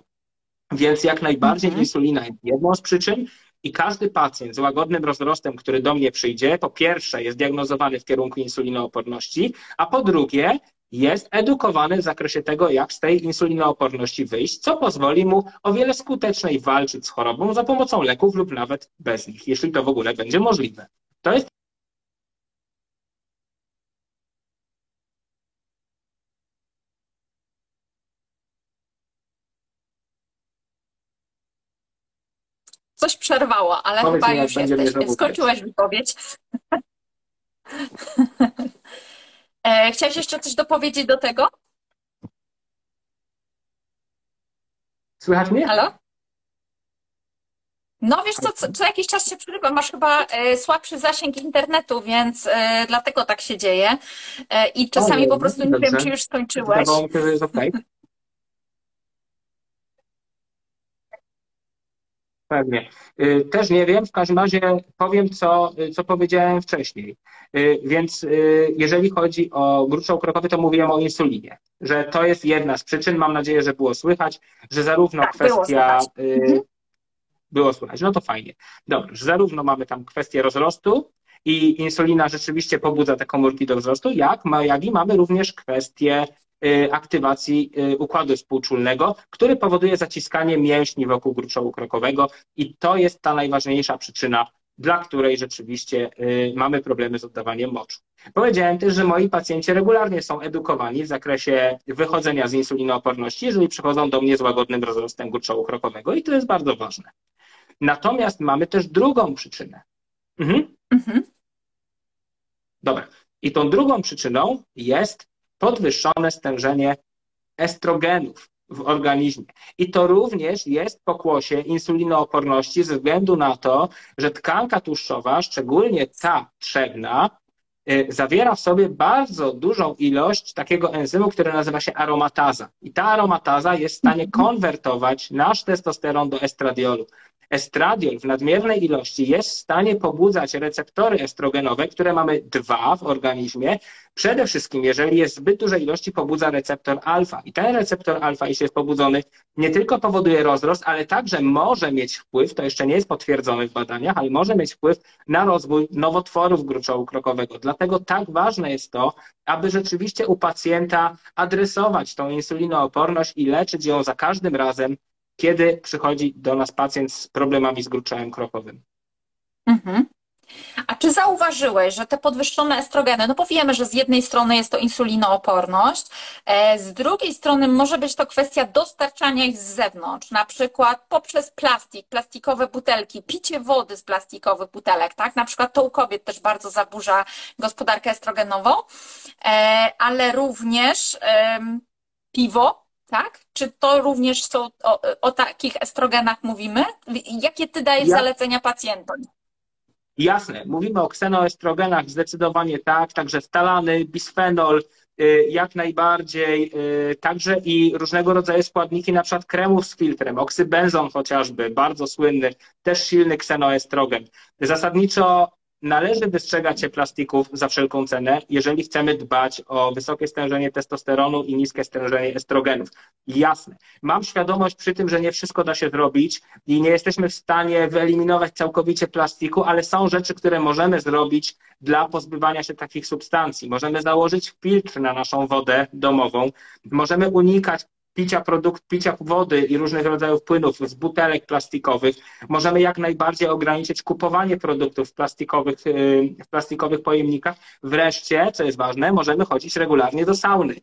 Więc jak najbardziej mhm. insulina jest jedną z przyczyn i każdy pacjent z łagodnym rozrostem, który do mnie przyjdzie, po pierwsze jest diagnozowany w kierunku insulinooporności, a po drugie jest edukowany w zakresie tego, jak z tej insulinooporności wyjść, co pozwoli mu o wiele skuteczniej walczyć z chorobą za pomocą leków lub nawet bez nich, jeśli to w ogóle będzie możliwe. To jest Coś przerwało, ale Powiedz chyba mi, już jesteś. Skończyłeś wypowiedź. E, Chciałeś jeszcze coś dopowiedzieć do tego? Słychać mnie? Halo? No wiesz co, co, co jakiś czas się przerywa, masz chyba e, słabszy zasięg internetu, więc e, dlatego tak się dzieje. E, I czasami O, po prostu nie wiem, czy już skończyłeś. Wydawało mi się, że jest okej. Pewnie. Y, Też nie wiem, w każdym razie powiem, co, co powiedziałem wcześniej. Y, Więc y, jeżeli chodzi o gruczoł krokowy, to mówiłem o insulinie, że to jest jedna z przyczyn. Mam nadzieję, że było słychać, że zarówno Tak, było kwestia. słychać. y, Mhm. Było słychać, no to fajnie. Dobrze, że zarówno mamy tam kwestię rozrostu i insulina rzeczywiście pobudza te komórki do wzrostu, jak, jak i mamy również kwestię aktywacji y, układu współczulnego, który powoduje zaciskanie mięśni wokół gruczołu krokowego i to jest ta najważniejsza przyczyna, dla której rzeczywiście y, mamy problemy z oddawaniem moczu. Powiedziałem też, że moi pacjenci regularnie są edukowani w zakresie wychodzenia z insulinooporności, jeżeli przychodzą do mnie z łagodnym rozrostem gruczołu krokowego i to jest bardzo ważne. Natomiast mamy też drugą przyczynę. Mhm. Mhm. Dobra. I tą drugą przyczyną jest podwyższone stężenie estrogenów w organizmie. I to również jest pokłosie insulinooporności ze względu na to, że tkanka tłuszczowa, szczególnie ta trzewna, y, zawiera w sobie bardzo dużą ilość takiego enzymu, który nazywa się aromataza. I ta aromataza jest w stanie konwertować nasz testosteron do estradiolu. Estradiol w nadmiernej ilości jest w stanie pobudzać receptory estrogenowe, które mamy dwa w organizmie. Przede wszystkim, jeżeli jest zbyt dużej ilości, pobudza receptor alfa. I ten receptor alfa, jeśli jest pobudzony, nie tylko powoduje rozrost, ale także może mieć wpływ, to jeszcze nie jest potwierdzone w badaniach, ale może mieć wpływ na rozwój nowotworów gruczołu krokowego. Dlatego tak ważne jest to, aby rzeczywiście u pacjenta adresować tą insulinooporność i leczyć ją za każdym razem, kiedy przychodzi do nas pacjent z problemami z gruczołem krokowym. Mhm. A czy zauważyłeś, że te podwyższone estrogeny, no bo wiemy, że z jednej strony jest to insulinooporność, e, z drugiej strony może być to kwestia dostarczania ich z zewnątrz, na przykład poprzez plastik, plastikowe butelki, picie wody z plastikowych butelek, tak? Na przykład to u kobiet też bardzo zaburza gospodarkę estrogenową, e, ale również piwo, tak? Czy to również są, o, o takich estrogenach mówimy? Jakie ty dajesz Ja- zalecenia pacjentom? Jasne, mówimy o ksenoestrogenach, zdecydowanie tak, także stalany, bisfenol, y, jak najbardziej, y, także i różnego rodzaju składniki, na przykład kremów z filtrem, oksybenzon chociażby, bardzo słynny, też silny ksenoestrogen. Zasadniczo należy wystrzegać się plastików za wszelką cenę, jeżeli chcemy dbać o wysokie stężenie testosteronu i niskie stężenie estrogenów. Jasne. Mam świadomość przy tym, że nie wszystko da się zrobić i nie jesteśmy w stanie wyeliminować całkowicie plastiku, ale są rzeczy, które możemy zrobić dla pozbywania się takich substancji. Możemy założyć filtr na naszą wodę domową, możemy unikać picia produkt, picia wody i różnych rodzajów płynów z butelek plastikowych. Możemy jak najbardziej ograniczyć kupowanie produktów w plastikowych, yy, w plastikowych pojemnikach. Wreszcie, co jest ważne, możemy chodzić regularnie do sauny.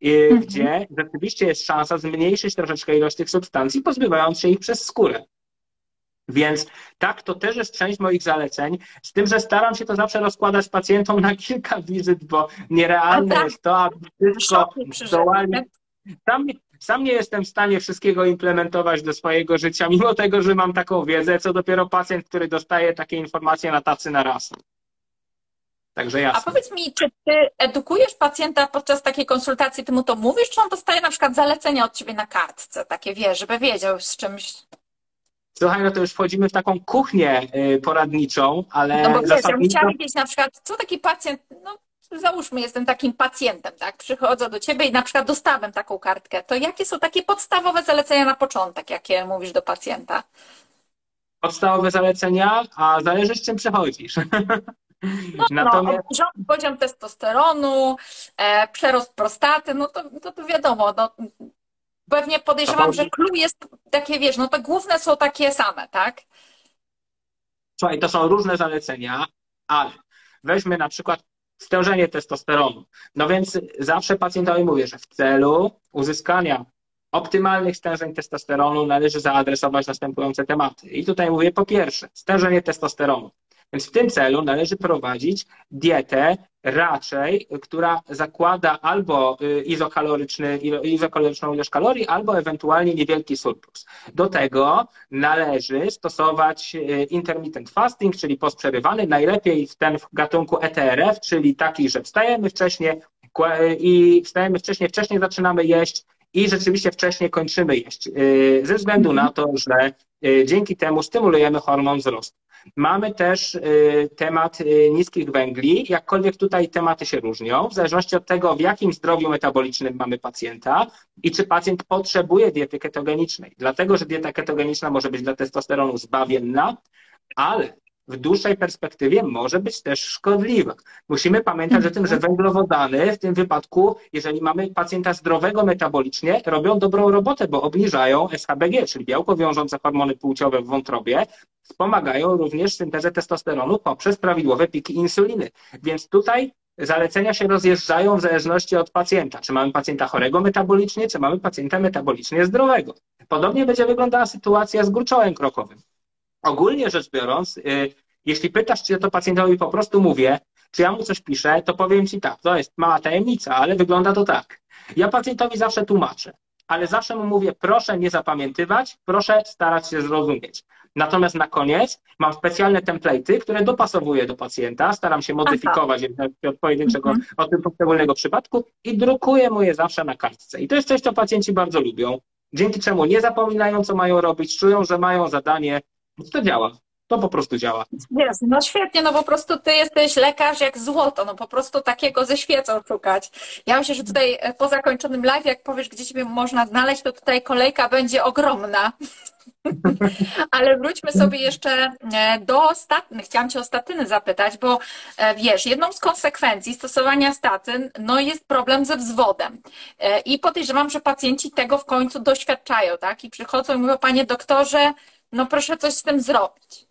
yy, Mhm. Gdzie rzeczywiście jest szansa zmniejszyć troszeczkę ilość tych substancji, pozbywając się ich przez skórę. Więc tak, to też jest część moich zaleceń, z tym, że staram się to zawsze rozkładać pacjentom na kilka wizyt, bo nierealne tak. jest to, aby wszystko zdołali. Sam, sam nie jestem w stanie wszystkiego implementować do swojego życia, mimo tego, że mam taką wiedzę, co dopiero pacjent, który dostaje takie informacje na tacy na raz. Także A jasne. powiedz mi, czy ty edukujesz pacjenta podczas takiej konsultacji, ty mu to mówisz, czy on dostaje na przykład zalecenia od ciebie na kartce, takie wiesz, żeby wiedział z czymś. Słuchaj, no to już wchodzimy w taką kuchnię y, poradniczą, ale No bo wiesz, ja bym zasadniczo... chciała wiedzieć na przykład, co taki pacjent, no załóżmy, jestem takim pacjentem, tak? Przychodzę do ciebie i na przykład dostałem taką kartkę. To jakie są takie podstawowe zalecenia na początek, jakie mówisz do pacjenta? podstawowe zalecenia, a zależy z czym przychodzisz. No, no Natomiast... no poziom testosteronu, e, przerost prostaty, no to, to, to wiadomo, no, pewnie podejrzewam, że clue jest takie, wiesz, no to główne są takie same, tak? Słuchaj, to są różne zalecenia, ale weźmy na przykład stężenie testosteronu. No więc zawsze pacjentowi mówię, że w celu uzyskania optymalnych stężeń testosteronu należy zaadresować następujące tematy. I tutaj mówię po pierwsze, stężenie testosteronu. Więc w tym celu należy prowadzić dietę raczej, która zakłada albo y, izokaloryczny, izokaloryczną ilość kalorii, albo ewentualnie niewielki surplus. Do tego należy stosować y, intermittent fasting, czyli posprzerywany, najlepiej w ten w gatunku ETRF, czyli taki, że wstajemy wcześniej i wstajemy wcześniej, wcześniej zaczynamy jeść i rzeczywiście wcześniej kończymy jeść, y, ze względu na to, że dzięki temu stymulujemy hormon wzrostu. Mamy też y, temat y, niskich węgli, jakkolwiek tutaj tematy się różnią, w zależności od tego, w jakim zdrowiu metabolicznym mamy pacjenta i czy pacjent potrzebuje diety ketogenicznej. Dlatego, że dieta ketogeniczna może być dla testosteronu zbawienna, ale w dłuższej perspektywie może być też szkodliwa. Musimy pamiętać o tym, że węglowodany w tym wypadku, jeżeli mamy pacjenta zdrowego metabolicznie, robią dobrą robotę, bo obniżają SHBG, czyli białko wiążące hormony płciowe w wątrobie, wspomagają również syntezę testosteronu poprzez prawidłowe piki insuliny. Więc tutaj zalecenia się rozjeżdżają w zależności od pacjenta. Czy mamy pacjenta chorego metabolicznie, czy mamy pacjenta metabolicznie zdrowego. Podobnie będzie wyglądała sytuacja z gruczołem krokowym. Ogólnie rzecz biorąc, y, jeśli pytasz, czy ja to pacjentowi po prostu mówię, czy ja mu coś piszę, to powiem ci tak, to jest mała tajemnica, ale wygląda to tak. Ja pacjentowi zawsze tłumaczę, ale zawsze mu mówię, proszę nie zapamiętywać, proszę starać się zrozumieć. Natomiast na koniec mam specjalne template'y, które dopasowuję do pacjenta, staram się modyfikować od pojedynczego, mhm. od tym poszczególnego przypadku i drukuję mu je zawsze na kartce. I to jest coś, co pacjenci bardzo lubią, dzięki czemu nie zapominają, co mają robić, czują, że mają zadanie, to działa. To po prostu działa. Jest, no świetnie, no po prostu ty jesteś lekarz jak złoto, no po prostu takiego ze świecą szukać. Ja myślę, że tutaj e, po zakończonym live, jak powiesz, gdzie ciebie można znaleźć, to tutaj kolejka będzie ogromna. Ale wróćmy sobie jeszcze e, do statyn. Chciałam Cię o statyny zapytać, bo e, wiesz, jedną z konsekwencji stosowania statyn no jest problem ze wzwodem. I podejrzewam, że pacjenci tego w końcu doświadczają, tak? I przychodzą i mówią, panie doktorze, no proszę coś z tym zrobić.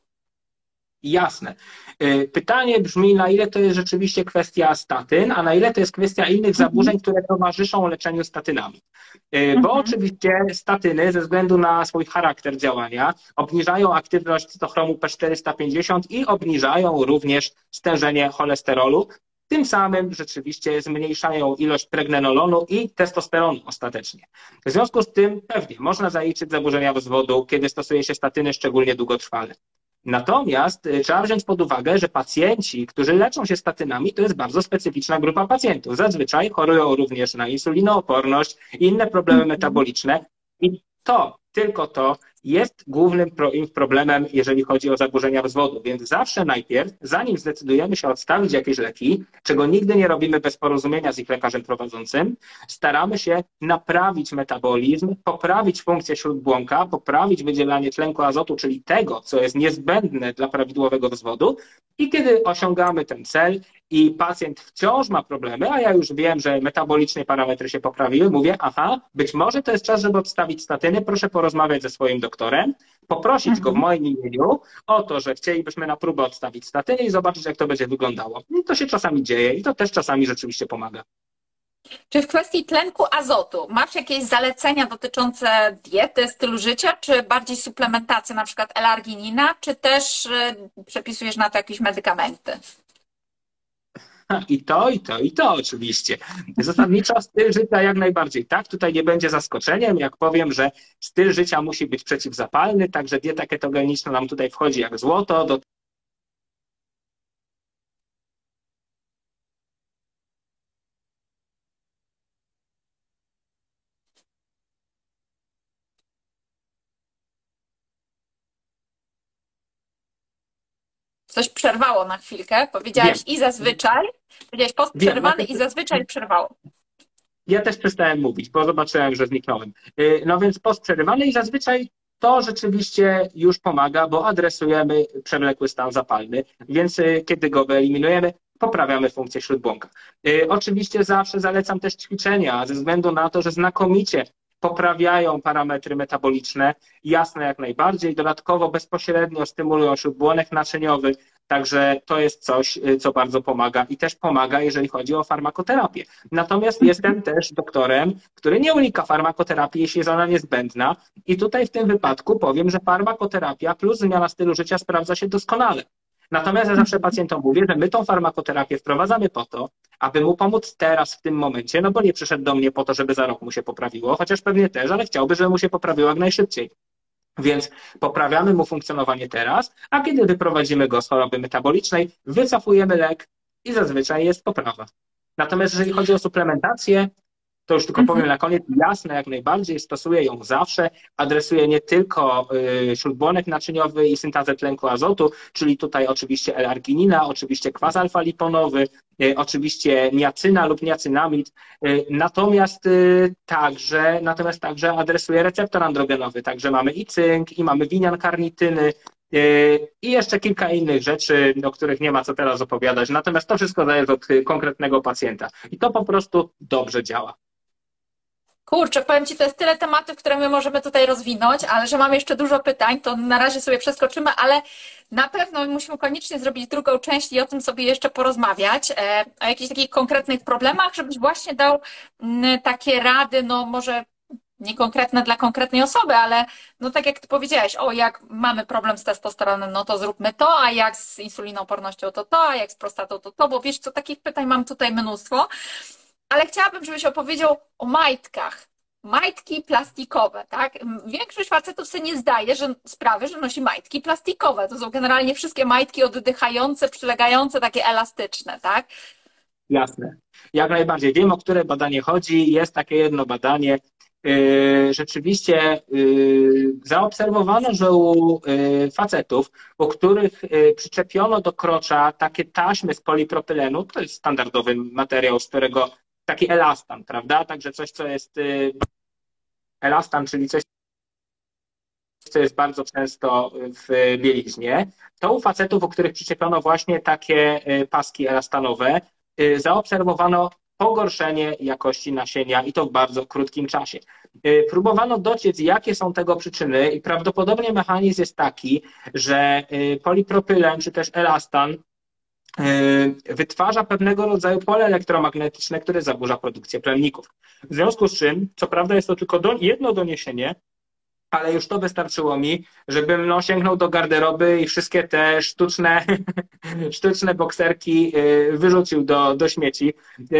Jasne. Y, pytanie brzmi, na ile to jest rzeczywiście kwestia statyn, a na ile to jest kwestia innych mhm. zaburzeń, które towarzyszą leczeniu statynami. Y, bo mhm. oczywiście statyny ze względu na swój charakter działania obniżają aktywność cytochromu P450 i obniżają również stężenie cholesterolu, tym samym rzeczywiście zmniejszają ilość pregnenolonu i testosteronu ostatecznie. W związku z tym pewnie można zaliczyć zaburzenia rozwodu, kiedy stosuje się statyny szczególnie długotrwale. Natomiast y, trzeba wziąć pod uwagę, że pacjenci, którzy leczą się statynami, to jest bardzo specyficzna grupa pacjentów. Zazwyczaj chorują również na insulinooporność i inne problemy metaboliczne. I to, tylko to jest głównym problemem, jeżeli chodzi o zaburzenia wzwodu. Więc zawsze najpierw, zanim zdecydujemy się odstawić jakieś leki, czego nigdy nie robimy bez porozumienia z ich lekarzem prowadzącym, staramy się naprawić metabolizm, poprawić funkcję śródbłąka, poprawić wydzielanie tlenku azotu, czyli tego, co jest niezbędne dla prawidłowego wzwodu. I kiedy osiągamy ten cel i pacjent wciąż ma problemy, a ja już wiem, że metaboliczne parametry się poprawiły, mówię, aha, być może to jest czas, żeby odstawić statyny, proszę porozmawiać ze swoim doktorem, poprosić mhm. go w mhm. moim imieniu o to, że chcielibyśmy na próbę odstawić statyny i zobaczyć, jak to będzie wyglądało. I to się czasami dzieje i to też czasami rzeczywiście pomaga. Czy w kwestii tlenku azotu masz jakieś zalecenia dotyczące diety, stylu życia, czy bardziej suplementacji, na przykład L-arginina, czy też y, przepisujesz na to jakieś medykamenty? I to, i to, i to oczywiście. Zasadniczo styl życia jak najbardziej. Tak, tutaj nie będzie zaskoczeniem, jak powiem, że styl życia musi być przeciwzapalny, także dieta ketogeniczna nam tutaj wchodzi jak złoto. Do coś przerwało na chwilkę. Powiedziałeś Wiem. i zazwyczaj, powiedziałeś postprzerwany i zazwyczaj przerwało. Ja też przestałem mówić, bo zobaczyłem, że zniknąłem. Y, no więc postprzerywany i zazwyczaj to rzeczywiście już pomaga, bo adresujemy przewlekły stan zapalny, więc y, kiedy go wyeliminujemy, poprawiamy funkcję śródbłąka. Y, oczywiście zawsze zalecam też ćwiczenia, ze względu na to, że znakomicie poprawiają parametry metaboliczne, jasne jak najbardziej, dodatkowo bezpośrednio stymulują śródbłonek naczyniowy, także to jest coś, y, co bardzo pomaga i też pomaga, jeżeli chodzi o farmakoterapię. Natomiast jestem też doktorem, który nie unika farmakoterapii, jeśli jest ona niezbędna i tutaj w tym wypadku powiem, że farmakoterapia plus zmiana stylu życia sprawdza się doskonale. Natomiast ja zawsze pacjentom mówię, że my tą farmakoterapię wprowadzamy po to, aby mu pomóc teraz, w tym momencie, no bo nie przyszedł do mnie po to, żeby za rok mu się poprawiło, chociaż pewnie też, ale chciałby, żeby mu się poprawiło jak najszybciej. Więc poprawiamy mu funkcjonowanie teraz, a kiedy wyprowadzimy go z choroby metabolicznej, wycofujemy lek i zazwyczaj jest poprawa. Natomiast jeżeli chodzi o suplementację, to już tylko powiem mhm. na koniec, jasne jak najbardziej, stosuję ją zawsze, adresuję nie tylko y, śródbłonek naczyniowy i syntezę tlenku azotu, czyli tutaj oczywiście L-arginina, oczywiście kwas alfa-liponowy, y, oczywiście niacyna lub niacynamid, y, natomiast także, natomiast także adresuję receptor androgenowy, także mamy i cynk, i mamy winian karnityny, i jeszcze kilka innych rzeczy, o których nie ma co teraz opowiadać. Natomiast to wszystko zależy od konkretnego pacjenta. I to po prostu dobrze działa. Kurczę, powiem Ci, to jest tyle tematów, które my możemy tutaj rozwinąć, ale że mam jeszcze dużo pytań, to na razie sobie przeskoczymy, ale na pewno musimy koniecznie zrobić drugą część i o tym sobie jeszcze porozmawiać, e, o jakichś takich konkretnych problemach, żebyś właśnie dał takie rady, no może nie konkretne dla konkretnej osoby, ale no tak jak Ty powiedziałeś, o jak mamy problem z testosteronem, no to zróbmy to, a jak z insulinoopornością to to, a jak z prostatą to to, bo wiesz co, takich pytań mam tutaj mnóstwo ale chciałabym, żebyś opowiedział o majtkach. Majtki plastikowe, tak? Większość facetów sobie nie zdaje że, sprawy, że nosi majtki plastikowe. To są generalnie wszystkie majtki oddychające, przylegające, takie elastyczne, tak? Jasne. Jak najbardziej. Wiem, o które badanie chodzi. Jest takie jedno badanie. Yy, rzeczywiście yy, zaobserwowano, że u yy, facetów, u których przyczepiono do krocza takie taśmy z polipropylenu, to jest standardowy materiał, z którego taki elastan, prawda? Także coś, co jest y, elastan, czyli coś, co jest bardzo często w bieliźnie, to u facetów, u których przyczepiono właśnie takie y, paski elastanowe, y, zaobserwowano pogorszenie jakości nasienia i to w bardzo krótkim czasie. Próbowano dociec, jakie są tego przyczyny i prawdopodobnie mechanizm jest taki, że polipropylen czy też elastan wytwarza pewnego rodzaju pole elektromagnetyczne, które zaburza produkcję plemników. W związku z czym, co prawda jest to tylko do, jedno doniesienie, ale już to wystarczyło mi, żebym no, sięgnął do garderoby i wszystkie te sztuczne, sztuczne bokserki e, wyrzucił do, do śmieci e,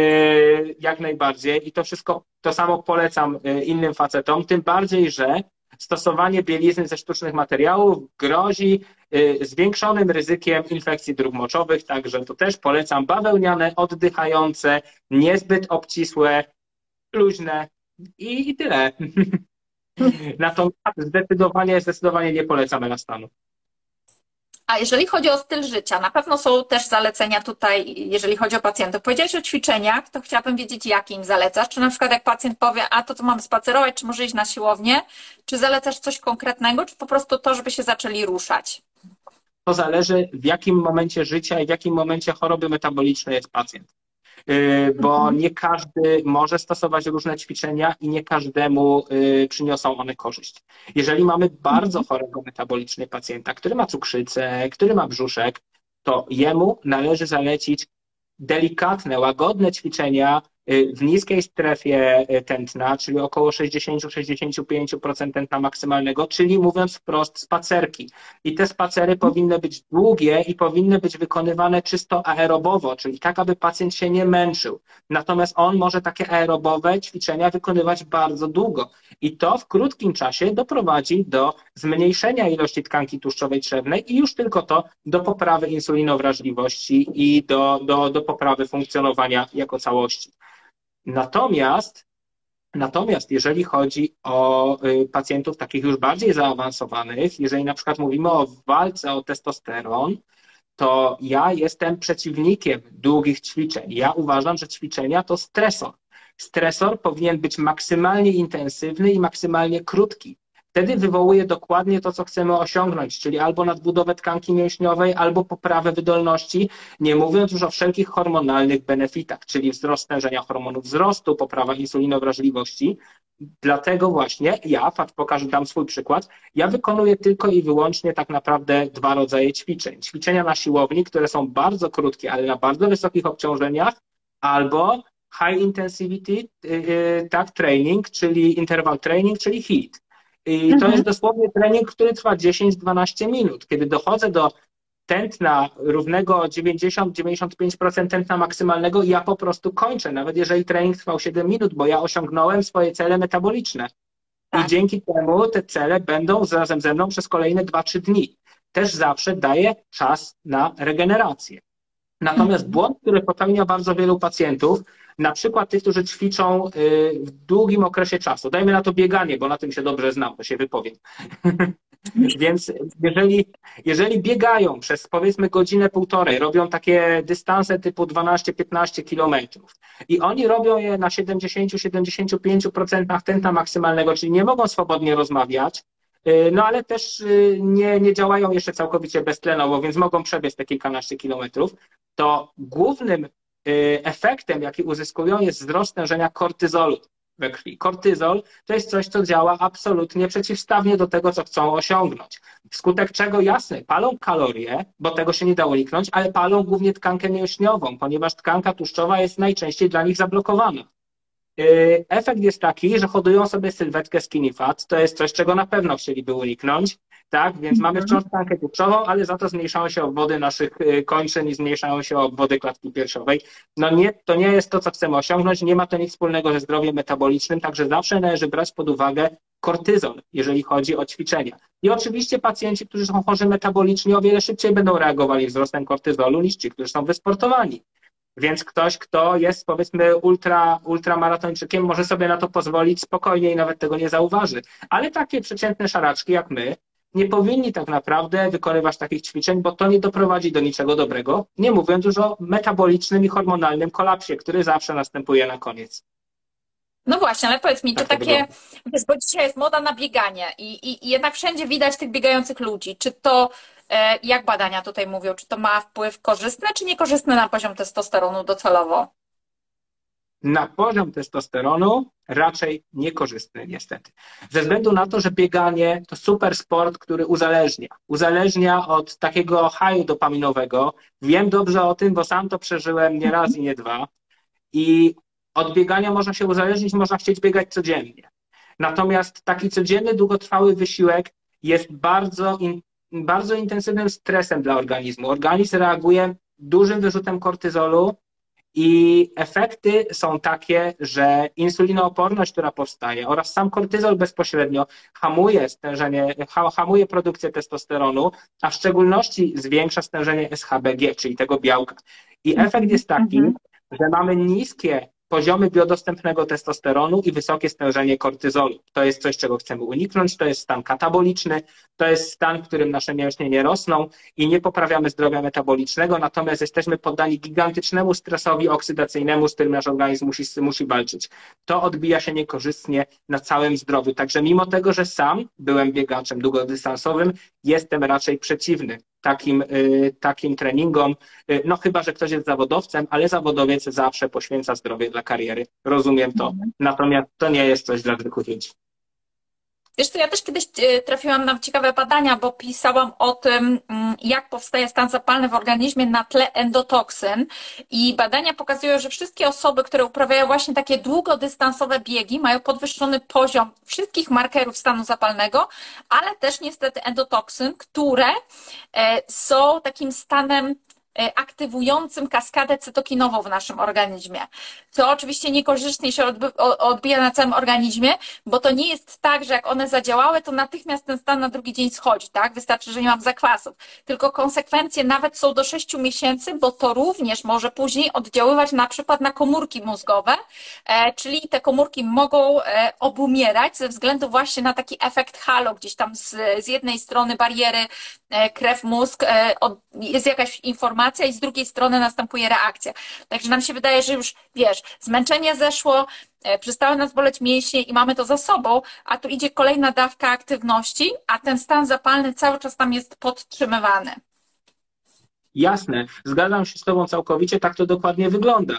jak najbardziej i to wszystko, to samo polecam innym facetom, tym bardziej, że stosowanie bielizny ze sztucznych materiałów grozi y, zwiększonym ryzykiem infekcji dróg moczowych, także to też polecam bawełniane, oddychające, niezbyt obcisłe, luźne i, i tyle. Natomiast zdecydowanie, zdecydowanie nie polecam elastanu. A jeżeli chodzi o styl życia, na pewno są też zalecenia tutaj, jeżeli chodzi o pacjentów. Powiedziałeś o ćwiczeniach, to chciałabym wiedzieć, jakie im zalecasz. Czy na przykład jak pacjent powie, a to co mam spacerować, czy może iść na siłownię, czy zalecasz coś konkretnego, czy po prostu to, żeby się zaczęli ruszać? To zależy w jakim momencie życia i w jakim momencie choroby metabolicznej jest pacjent. Y, bo mhm. nie każdy może stosować różne ćwiczenia i nie każdemu y, przyniosą one korzyść. Jeżeli mamy bardzo mhm. chorego metabolicznie pacjenta, który ma cukrzycę, który ma brzuszek, to jemu należy zalecić delikatne, łagodne ćwiczenia w niskiej strefie y, tętna, czyli około 60-65% tętna maksymalnego, czyli mówiąc wprost spacerki. I te spacery powinny być długie i powinny być wykonywane czysto aerobowo, czyli tak, aby pacjent się nie męczył. Natomiast on może takie aerobowe ćwiczenia wykonywać bardzo długo. I to w krótkim czasie doprowadzi do zmniejszenia ilości tkanki tłuszczowej trzewnej i już tylko to do poprawy insulinowrażliwości i do, do, do poprawy funkcjonowania jako całości. Natomiast, natomiast jeżeli chodzi o y, pacjentów takich już bardziej zaawansowanych, jeżeli na przykład mówimy o walce o testosteron, to ja jestem przeciwnikiem długich ćwiczeń. Ja uważam, że ćwiczenia to stresor. Stresor powinien być maksymalnie intensywny i maksymalnie krótki. Wtedy wywołuje dokładnie to, co chcemy osiągnąć, czyli albo nadbudowę tkanki mięśniowej, albo poprawę wydolności, nie mówiąc już o wszelkich hormonalnych benefitach, czyli wzrost stężenia hormonów wzrostu, poprawa insulinowrażliwości. Dlatego właśnie ja, pokażę tam swój przykład, ja wykonuję tylko i wyłącznie tak naprawdę dwa rodzaje ćwiczeń. Ćwiczenia na siłowni, które są bardzo krótkie, ale na bardzo wysokich obciążeniach, albo high intensity y, y, tak, training, czyli interval training, czyli HIIT. I to mhm. jest dosłownie trening, który trwa 10-12 minut. Kiedy dochodzę do tętna równego 90-95% tętna maksymalnego, ja po prostu kończę, nawet jeżeli trening trwał 7 minut, bo ja osiągnąłem swoje cele metaboliczne. Tak. I dzięki temu te cele będą razem ze mną przez kolejne 2-3 dni. Też zawsze daję czas na regenerację. Natomiast mhm. błąd, który popełnia bardzo wielu pacjentów, na przykład tych, którzy ćwiczą y, w długim okresie czasu, dajmy na to bieganie, bo na tym się dobrze znam, to się wypowiem. Więc jeżeli, jeżeli biegają przez powiedzmy godzinę, półtorej, robią takie dystanse typu 12-15 kilometrów i oni robią je na 70-75% tętna maksymalnego, czyli nie mogą swobodnie rozmawiać, y, no ale też y, nie, nie działają jeszcze całkowicie beztlenowo, więc mogą przebiec te kilkanaście kilometrów, to głównym efektem, jaki uzyskują, jest wzrost stężenia kortyzolu we krwi. Kortyzol to jest coś, co działa absolutnie przeciwstawnie do tego, co chcą osiągnąć. Wskutek czego jasne, palą kalorie, bo tego się nie da uniknąć, ale palą głównie tkankę mięśniową, ponieważ tkanka tłuszczowa jest najczęściej dla nich zablokowana. Y, efekt jest taki, że hodują sobie sylwetkę skinny fat. To jest coś, czego na pewno chcieliby uniknąć tak? Więc mamy wciąż tkankę tłuszczową, ale za to zmniejszają się obwody naszych y, kończyn i zmniejszają się obwody klatki piersiowej. No nie, to nie jest to, co chcemy osiągnąć, nie ma to nic wspólnego ze zdrowiem metabolicznym, także zawsze należy brać pod uwagę kortyzol, jeżeli chodzi o ćwiczenia. I oczywiście pacjenci, którzy są chorzy metabolicznie, o wiele szybciej będą reagowali wzrostem kortyzolu niż ci, którzy są wysportowani. Więc ktoś, kto jest powiedzmy ultra, ultramaratończykiem, może sobie na to pozwolić spokojnie i nawet tego nie zauważy. Ale takie przeciętne szaraczki jak my, nie powinni tak naprawdę wykonywać takich ćwiczeń, bo to nie doprowadzi do niczego dobrego, nie mówiąc już o metabolicznym i hormonalnym kolapsie, który zawsze następuje na koniec. No właśnie, ale powiedz mi, tak to takie, wiesz, bo dzisiaj jest moda na bieganie i, i, i, jednak wszędzie widać tych biegających ludzi. Czy to, e, jak badania tutaj mówią, czy to ma wpływ korzystny, czy niekorzystny na poziom testosteronu docelowo? Na poziom testosteronu raczej niekorzystny niestety. Ze względu na to, że bieganie to super sport, który uzależnia. Uzależnia od takiego haju dopaminowego. Wiem dobrze o tym, bo sam to przeżyłem nie raz i nie dwa. I od biegania można się uzależnić, można chcieć biegać codziennie. Natomiast taki codzienny, długotrwały wysiłek jest bardzo, in, bardzo intensywnym stresem dla organizmu. Organizm reaguje dużym wyrzutem kortyzolu, i efekty są takie, że insulinooporność, która powstaje oraz sam kortyzol bezpośrednio hamuje stężenie, hamuje produkcję testosteronu, a w szczególności zwiększa stężenie SHBG, czyli tego białka. I efekt jest taki, mhm. że mamy niskie poziomy biodostępnego testosteronu i wysokie stężenie kortyzolu. To jest coś, czego chcemy uniknąć, to jest stan kataboliczny, to jest stan, w którym nasze mięśnie nie rosną i nie poprawiamy zdrowia metabolicznego, natomiast jesteśmy poddani gigantycznemu stresowi oksydacyjnemu, z którym nasz organizm musi, musi walczyć. To odbija się niekorzystnie na całym zdrowiu. Także mimo tego, że sam byłem biegaczem długodystansowym, jestem raczej przeciwny takim, y, takim treningom, y, no chyba, że ktoś jest zawodowcem, ale zawodowiec zawsze poświęca zdrowie dla kariery. Rozumiem to. Mhm. Natomiast to nie jest coś dla zwykłych ludzi. Wiesz co, ja też kiedyś e, trafiłam na ciekawe badania, bo pisałam o tym, mm, jak powstaje stan zapalny w organizmie na tle endotoksyn i badania pokazują, że wszystkie osoby, które uprawiają właśnie takie długodystansowe biegi, mają podwyższony poziom wszystkich markerów stanu zapalnego, ale też niestety endotoksyn, które e, są takim stanem aktywującym kaskadę cytokinową w naszym organizmie. Co oczywiście niekorzystnie się odbija na całym organizmie, bo to nie jest tak, że jak one zadziałały, to natychmiast ten stan na drugi dzień schodzi, tak? Wystarczy, że nie mam zakwasów. Tylko konsekwencje nawet są do 6 miesięcy, bo to również może później oddziaływać na przykład na komórki mózgowe, e, czyli te komórki mogą e, obumierać ze względu właśnie na taki efekt halo, gdzieś tam z, z jednej strony bariery krew-mózg, jest jakaś informacja, inflamacja i z drugiej strony następuje reakcja. Także nam się wydaje, że już wiesz, zmęczenie zeszło, e, przestały nas boleć mięśnie i mamy to za sobą, a tu idzie kolejna dawka aktywności, a ten stan zapalny cały czas tam jest podtrzymywany. Jasne, zgadzam się z Tobą całkowicie, tak to dokładnie wygląda.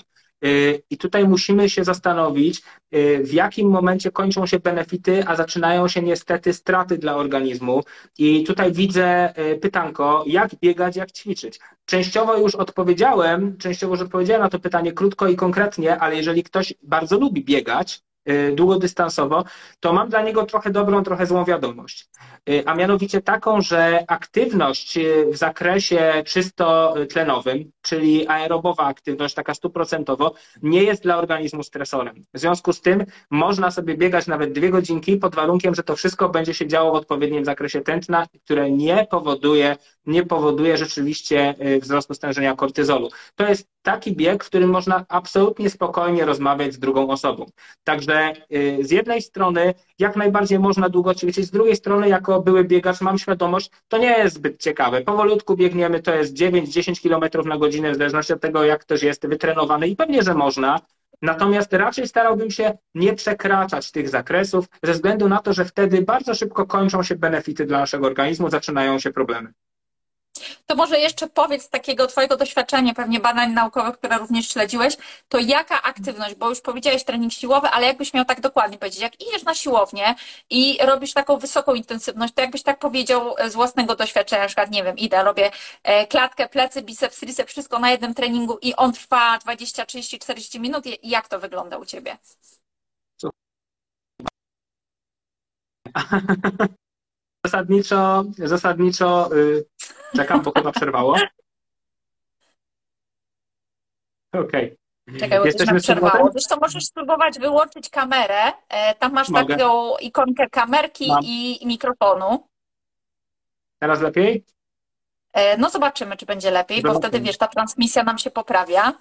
Y, I tutaj musimy się zastanowić, y, w jakim momencie kończą się benefity, a zaczynają się niestety straty dla organizmu. I tutaj widzę y, pytanko, jak biegać, jak ćwiczyć. Częściowo już odpowiedziałem, częściowo już odpowiedziałem na to pytanie krótko i konkretnie, ale jeżeli ktoś bardzo lubi biegać, długodystansowo, to mam dla niego trochę dobrą, trochę złą wiadomość. Y, a mianowicie taką, że aktywność y, w zakresie czysto tlenowym, czyli aerobowa aktywność, taka stuprocentowo, nie jest dla organizmu stresorem. W związku z tym można sobie biegać nawet dwie godzinki pod warunkiem, że to wszystko będzie się działo w odpowiednim zakresie tętna, które nie powoduje, nie powoduje rzeczywiście wzrostu stężenia kortyzolu. To jest taki bieg, w którym można absolutnie spokojnie rozmawiać z drugą osobą. Także y, z jednej strony jak najbardziej można długo ćwiczyć, z drugiej strony jako były biegacz mam świadomość, to nie jest zbyt ciekawe. Powolutku biegniemy, to jest 9-10 km na godzinę, w zależności od tego, jak ktoś jest wytrenowany i pewnie, że można, Natomiast raczej starałbym się nie przekraczać tych zakresów, ze względu na to, że wtedy bardzo szybko kończą się benefity dla naszego organizmu, zaczynają się problemy. To może jeszcze powiedz takiego Twojego doświadczenia, pewnie badań naukowych, które również śledziłeś, to jaka aktywność, bo już powiedziałeś trening siłowy, ale jakbyś miał tak dokładnie powiedzieć, jak idziesz na siłownię i robisz taką wysoką intensywność, to jakbyś tak powiedział z własnego doświadczenia, na przykład, nie wiem, idę, robię e, klatkę, plecy, biceps, triceps, wszystko na jednym treningu i on trwa 20, 30, 40 minut. Jak to wygląda u Ciebie? Zasadniczo, zasadniczo yy, czekam, bo chyba przerwało. Okej. Okay. Czekaj, Jesteśmy przerwało. Zresztą możesz spróbować wyłączyć kamerę. E, tam masz Mogę. taką ikonkę kamerki Mam. i mikrofonu. Teraz lepiej? E, no zobaczymy, czy będzie lepiej, bo wtedy wiesz, ta transmisja nam się poprawia.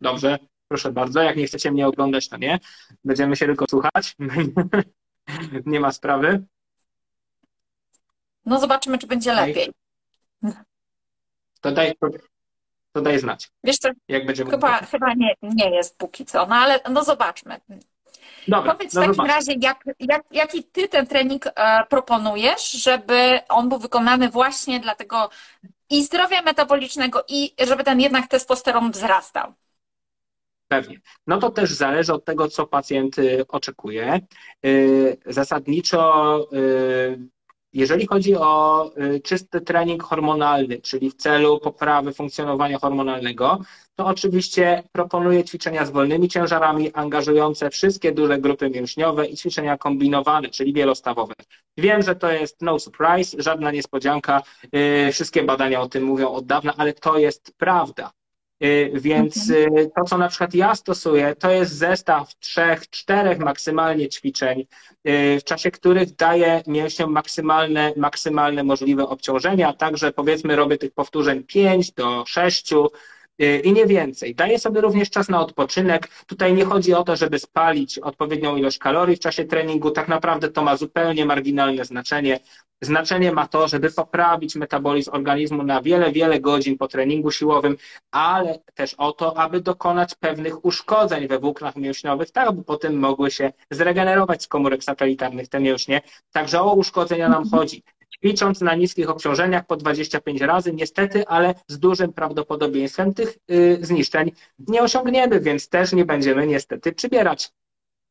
Dobrze, proszę bardzo. Jak nie chcecie mnie oglądać, to nie. Będziemy się tylko słuchać. nie ma sprawy. No zobaczymy, czy będzie lepiej. To daj, to daj znać. Wiesz co, jak będzie chyba, chyba nie, nie jest póki co, no ale no zobaczmy. Dobra, Powiedz w no takim zobaczmy. razie, jak, jak, jaki ty ten trening e, proponujesz, żeby on był wykonany właśnie dla tego i zdrowia metabolicznego, i żeby ten jednak testosteron wzrastał. Pewnie. No to też zależy od tego, co pacjent y, oczekuje. Y, zasadniczo y, jeżeli chodzi o y, czysty trening hormonalny, czyli w celu poprawy funkcjonowania hormonalnego, to oczywiście proponuję ćwiczenia z wolnymi ciężarami, angażujące wszystkie duże grupy mięśniowe i ćwiczenia kombinowane, czyli wielostawowe. Wiem, że to jest no surprise, żadna niespodzianka, y, wszystkie badania o tym mówią od dawna, ale to jest prawda. Y, więc mhm. y, to, co na przykład ja stosuję, to jest zestaw trzech, czterech maksymalnie ćwiczeń, y, w czasie których daję mięśniom maksymalne, maksymalne możliwe obciążenia, także powiedzmy robię tych powtórzeń 5 do 6, i nie więcej. Daję sobie również czas na odpoczynek. Tutaj nie chodzi o to, żeby spalić odpowiednią ilość kalorii w czasie treningu. Tak naprawdę to ma zupełnie marginalne znaczenie. Znaczenie ma to, żeby poprawić metabolizm organizmu na wiele, wiele godzin po treningu siłowym, ale też o to, aby dokonać pewnych uszkodzeń we włóknach mięśniowych, tak aby potem mogły się zregenerować z komórek satelitarnych te mięśnie. Także o uszkodzenia nam chodzi ćwicząc na niskich obciążeniach po 25 razy, niestety, ale z dużym prawdopodobieństwem tych y, zniszczeń nie osiągniemy, więc też nie będziemy niestety przybierać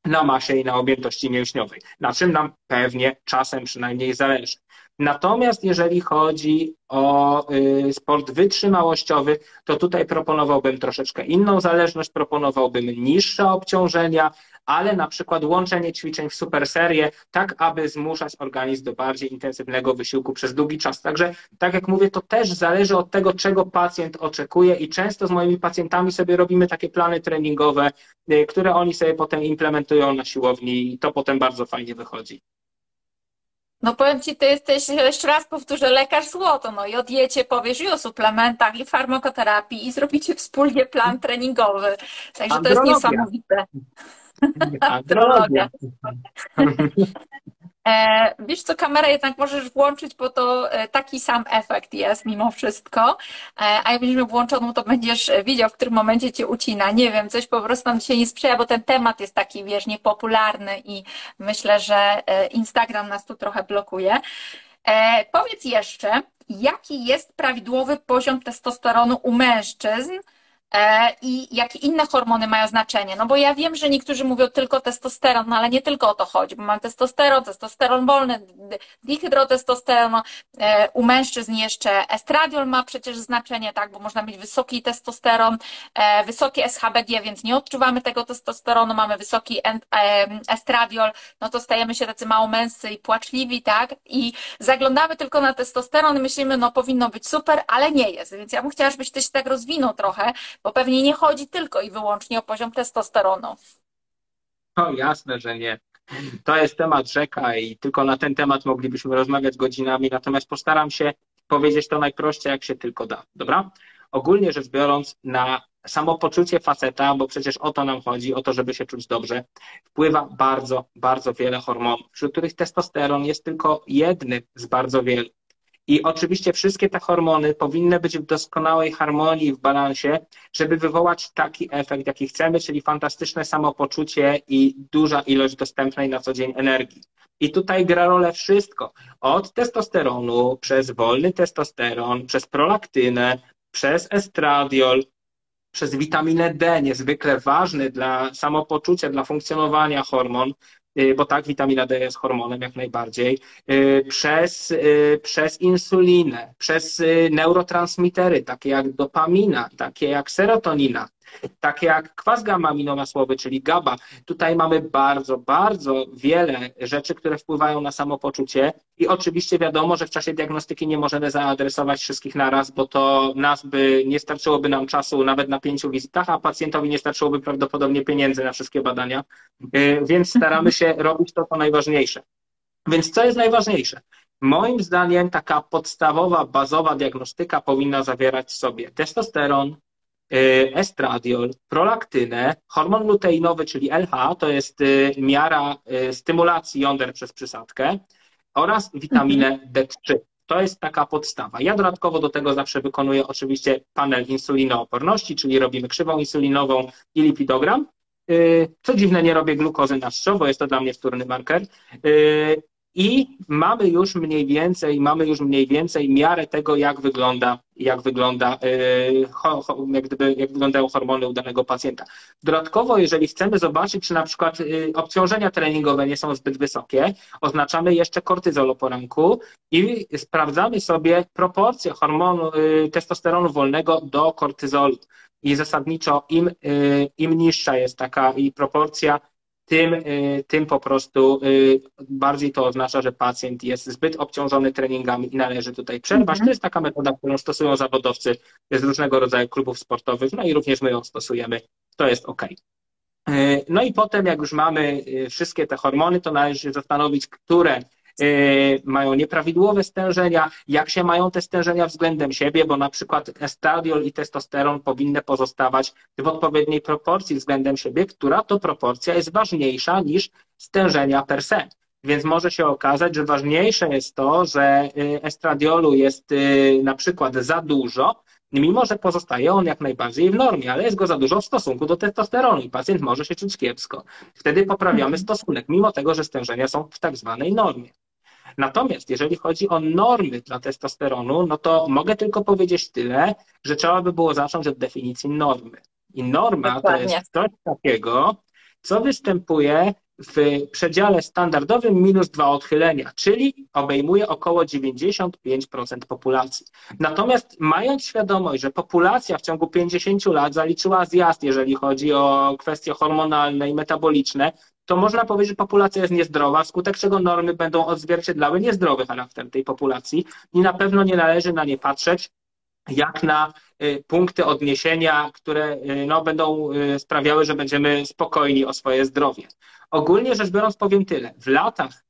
na masie i na objętości mięśniowej, na czym nam pewnie czasem przynajmniej zależy. Natomiast jeżeli chodzi o y, sport wytrzymałościowy, to tutaj proponowałbym troszeczkę inną zależność, proponowałbym niższe obciążenia, ale na przykład łączenie ćwiczeń w super serię, tak aby zmuszać organizm do bardziej intensywnego wysiłku przez długi czas. Także, tak jak mówię, to też zależy od tego, czego pacjent oczekuje i często z moimi pacjentami sobie robimy takie plany treningowe, y, które oni sobie potem implementują na siłowni i to potem bardzo fajnie wychodzi. No powiem Ci, Ty jesteś, jeszcze raz powtórzę, lekarz złoto, no i o diecie powiesz i o suplementach, i farmakoterapii, i zrobicie wspólnie plan treningowy. Także to jest niesamowite. Andrologia. E, wiesz co, kamerę jednak możesz włączyć, bo to e, taki sam efekt jest mimo wszystko. E, a jak będziesz miał włączoną, to będziesz widział, w którym momencie cię ucina. Nie wiem, coś po prostu nam się nie sprzyja, bo ten temat jest taki, wiesz, niepopularny i myślę, że Instagram nas tu trochę blokuje. Powiedz jeszcze, jaki jest prawidłowy poziom testosteronu u mężczyzn? E, i jakie inne hormony mają znaczenie. No bo ja wiem, że niektórzy mówią tylko testosteron, no ale nie tylko o to chodzi, bo mam testosteron, testosteron wolny, dihydrotestosteron, no, e, u mężczyzn jeszcze estradiol ma przecież znaczenie, tak, bo można mieć wysoki testosteron, e, wysoki SHBG, więc nie odczuwamy tego testosteronu, mamy wysoki estradiol, no to stajemy się tacy mało męscy i płaczliwi, tak, i zaglądamy tylko na testosteron i myślimy, no powinno być super, ale nie jest, więc ja bym chciała, żebyś ty się tak rozwinął trochę, bo pewnie nie chodzi tylko i wyłącznie o poziom testosteronu. No jasne, że nie. To jest temat rzeka i tylko na ten temat moglibyśmy rozmawiać godzinami, natomiast postaram się powiedzieć to najprościej, jak się tylko da. Dobra? Ogólnie rzecz biorąc, na samopoczucie faceta, bo przecież o to nam chodzi, o to, żeby się czuć dobrze, wpływa bardzo, bardzo wiele hormonów, wśród których testosteron jest tylko jednym z bardzo wielu. I oczywiście wszystkie te hormony powinny być w doskonałej harmonii, w balansie, żeby wywołać taki efekt, jaki chcemy, czyli fantastyczne samopoczucie i duża ilość dostępnej na co dzień energii. I tutaj gra rolę wszystko. Od testosteronu, przez wolny testosteron, przez prolaktynę, przez estradiol, przez witaminę D, niezwykle ważny dla samopoczucia, dla funkcjonowania hormon, bo tak, witamina D jest hormonem jak najbardziej, y, przez, y, przez insulinę, przez neurotransmitery, takie jak dopamina, takie jak serotonina, takie jak kwas gamma-aminomasłowy, czyli GABA. Tutaj mamy bardzo, bardzo wiele rzeczy, które wpływają na samopoczucie i oczywiście wiadomo, że w czasie diagnostyki nie możemy zaadresować wszystkich naraz, bo to nas by, nie starczyłoby nam czasu nawet na pięciu wizytach, a pacjentowi nie starczyłoby prawdopodobnie pieniędzy na wszystkie badania, y, więc staramy się robić to, co najważniejsze. Więc co jest najważniejsze? Moim zdaniem taka podstawowa, bazowa diagnostyka powinna zawierać w sobie testosteron, estradiol, prolaktynę, hormon luteinowy, czyli LH, to jest y, miara y, stymulacji jąder przez przysadkę oraz witaminę mhm. D3. To jest taka podstawa. Ja dodatkowo do tego zawsze wykonuję oczywiście panel insulinooporności, czyli robimy krzywą insulinową i lipidogram. Co dziwne, nie robię glukozy na bo jest to dla mnie wtórny marker. I mamy już mniej więcej, mamy już mniej więcej miarę tego, jak wygląda, jak wygląda, yy, jak, gdyby, jak wyglądają hormony u danego pacjenta. Dodatkowo, jeżeli chcemy zobaczyć, czy na przykład yy, obciążenia treningowe nie są zbyt wysokie, oznaczamy jeszcze kortyzol o poranku i sprawdzamy sobie proporcję hormonu yy, testosteronu wolnego do kortyzolu. I zasadniczo im, im niższa jest taka i proporcja, tym, y, tym po prostu y, bardziej to oznacza, że pacjent jest zbyt obciążony treningami i należy tutaj przerwać. Mhm. To jest taka metoda, którą stosują zawodowcy z różnego rodzaju klubów sportowych, no i również my ją stosujemy. To jest ok. No i potem, jak już mamy y, wszystkie te hormony, to należy się zastanowić, które mają nieprawidłowe stężenia, jak się mają te stężenia względem siebie, bo na przykład estradiol i testosteron powinny pozostawać w odpowiedniej proporcji względem siebie, która to proporcja jest ważniejsza niż stężenia per se. Więc może się okazać, że ważniejsze jest to, że y, estradiolu jest y, na przykład za dużo, mimo że pozostaje on jak najbardziej w normie, ale jest go za dużo w stosunku do testosteronu i pacjent może się czuć kiepsko. Wtedy poprawiamy mhm. stosunek, mimo tego, że stężenia są w tak zwanej normie. Natomiast jeżeli chodzi o normy dla testosteronu, no to mogę tylko powiedzieć tyle, że trzeba by było zacząć od definicji normy. I norma Dokładnie. to jest coś takiego, co występuje w przedziale standardowym minus dwa odchylenia, czyli obejmuje około 95% populacji. Natomiast mając świadomość, że populacja w ciągu 50 lat zaliczyła zjazd, jeżeli chodzi o kwestie hormonalne i metaboliczne, to można powiedzieć, że populacja jest niezdrowa, wskutek czego normy będą odzwierciedlały niezdrowy charakter tej populacji i na pewno nie należy na nie patrzeć jak na y, punkty odniesienia, które y, no, będą y, sprawiały, że będziemy spokojni o swoje zdrowie. Ogólnie rzecz biorąc powiem tyle. W latach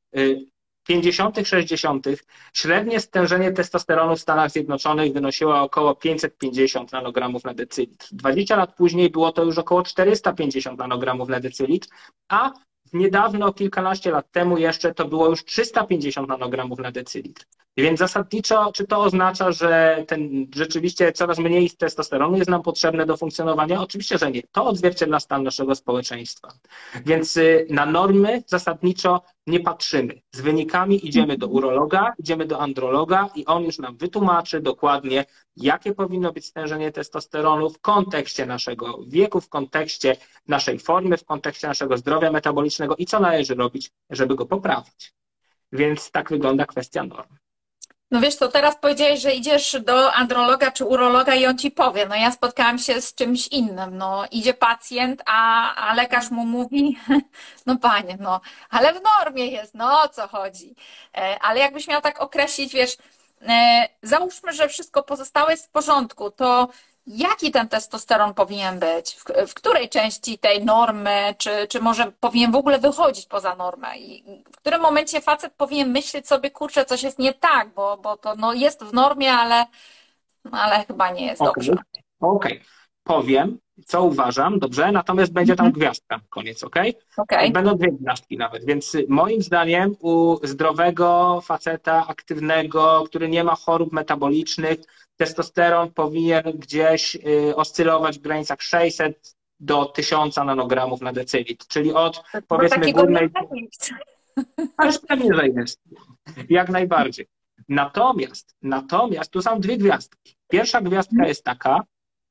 50., 60. średnie stężenie testosteronu w Stanach Zjednoczonych wynosiło około 550 nanogramów na decylitr. 20 lat później było to już około 450 nanogramów na decylitr, a niedawno, kilkanaście lat temu jeszcze to było już 350 nanogramów na decylitr. Więc zasadniczo, czy to oznacza, że ten rzeczywiście coraz mniej testosteronu jest nam potrzebne do funkcjonowania? Oczywiście, że nie. To odzwierciedla stan naszego społeczeństwa. Więc y, na normy zasadniczo nie patrzymy. Z wynikami idziemy do urologa, idziemy do androloga i on już nam wytłumaczy dokładnie, jakie powinno być stężenie testosteronu w kontekście naszego wieku, w kontekście naszej formy, w kontekście naszego zdrowia metabolicznego i co należy robić, żeby go poprawić. Więc tak wygląda kwestia norm. No wiesz, to teraz powiedziałeś, że idziesz do androloga czy urologa i on ci powie. No ja spotkałam się z czymś innym. No idzie pacjent, a, a lekarz mu mówi, no panie, no, ale w normie jest, no o co chodzi. E, ale jakbyś miał tak określić, wiesz, e, załóżmy, że wszystko pozostałe jest w porządku, to jaki ten testosteron powinien być, w, w, której części tej normy, czy, czy może powinien w ogóle wychodzić poza normę i w którym momencie facet powinien myśleć sobie, kurczę, coś jest nie tak, bo, bo to no, jest w normie, ale, ale chyba nie jest okay. dobrze. Okej, okay. powiem, co uważam, dobrze, natomiast będzie tam mhm. gwiazdka koniec, ok? okay? Będą dwie gwiazdki nawet, więc moim zdaniem u zdrowego faceta, aktywnego, który nie ma chorób metabolicznych, testosteron powinien gdzieś y, oscylować w granicach 600 do 1000 nanogramów na decylitr, czyli od powiedzmy górnej... Ależ pewnie, że jest. Jak najbardziej. Natomiast, natomiast tu są dwie gwiazdki. Pierwsza gwiazdka jest taka,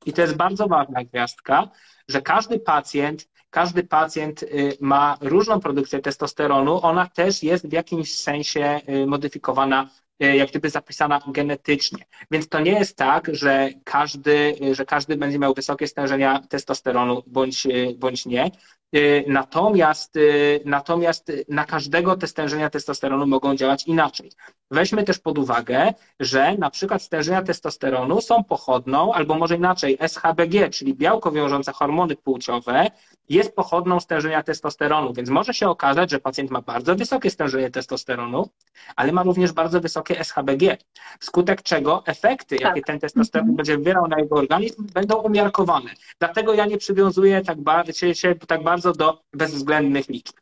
i to jest bardzo ważna gwiazdka, że każdy pacjent, każdy pacjent y, ma różną produkcję testosteronu, ona też jest w jakimś sensie y, modyfikowana jak gdyby zapisana genetycznie. Więc to nie jest tak, że każdy, że każdy będzie miał wysokie stężenia testosteronu bądź, e, bądź nie. E, natomiast, natomiast na każdego te stężenia testosteronu mogą działać inaczej. Weźmy też pod uwagę, że na przykład stężenia testosteronu są pochodną, albo może inaczej, SHBG, czyli białko wiążące hormony płciowe, jest pochodną stężenia testosteronu, więc może się okazać, że pacjent ma bardzo wysokie stężenie testosteronu, ale ma również bardzo wysokie SHBG, wskutek czego efekty, tak. jakie ten testosteron mhm. będzie wywierał na jego organizm, będą umiarkowane. Dlatego ja nie przywiązuję tak, bar się, się tak bardzo do bezwzględnych liczb.